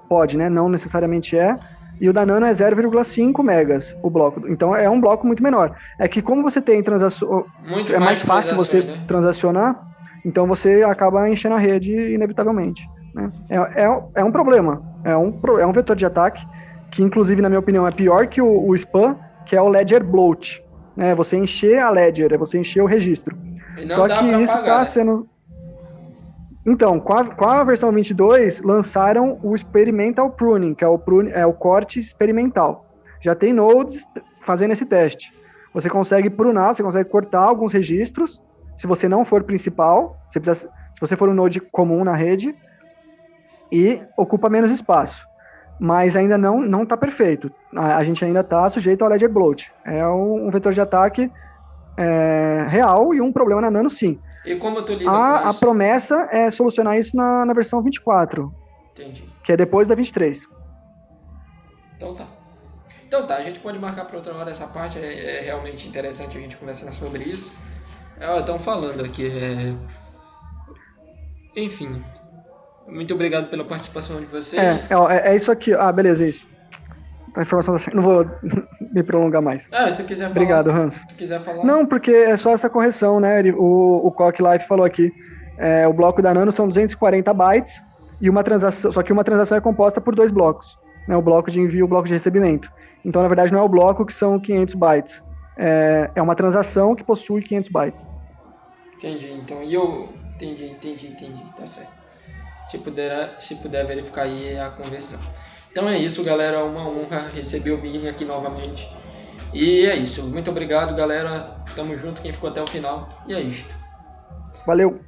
Pode, né, não necessariamente é. E o da Nano é 0,5 megas o bloco. Então é um bloco muito menor. É que como você tem transação, Muito é mais fácil você né? transacionar, então você acaba enchendo a rede inevitavelmente. Né? É, é, é um problema, é um, é um vetor de ataque que, inclusive, na minha opinião, é pior que o, o spam, que é o ledger bloat. Né? Você encher a ledger, é você encher o registro. Só que isso está né? sendo. Então, com a, com a versão 22, lançaram o Experimental Pruning, que é o, prune, é o corte experimental. Já tem nodes fazendo esse teste. Você consegue prunar, você consegue cortar alguns registros, se você não for principal, você precisa, se você for um node comum na rede, e ocupa menos espaço. Mas ainda não não está perfeito. A, a gente ainda está sujeito ao ledger bloat. É um, um vetor de ataque é, real e um problema na Nano, sim. E como tu lida A, com a isso? promessa é solucionar isso na, na versão 24, Entendi. que é depois da 23. Então tá. Então tá, a gente pode marcar para outra hora essa parte, é, é realmente interessante a gente conversar sobre isso. Estão falando aqui. é, Enfim. Muito obrigado pela participação de É, vocês. é, ó, é, é isso aqui. Ah, beleza, é isso. A informação tá certa. Não vou (laughs) me prolongar mais. Ah, se tu quiser falar. Obrigado, Hans. Se tu quiser falar. Não, porque é só essa correção, né? Ele- o, o Cock Life falou aqui. é, o bloco da Nano são 240 bytes e uma transação. Só que uma transação é composta por dois blocos. Né, o bloco de envio e o bloco de recebimento. Então, na verdade, não é o bloco que são 500 bytes. É, é uma transação que possui 500 bytes. Entendi, então. E eu. Entendi, entendi, entendi. Tá certo. Se puder, se puder verificar aí a conversão. Então é isso, galera. É uma honra receber o Mini aqui novamente. E é isso. Muito obrigado, galera. Tamo junto, quem ficou até o final. E é isto. Valeu!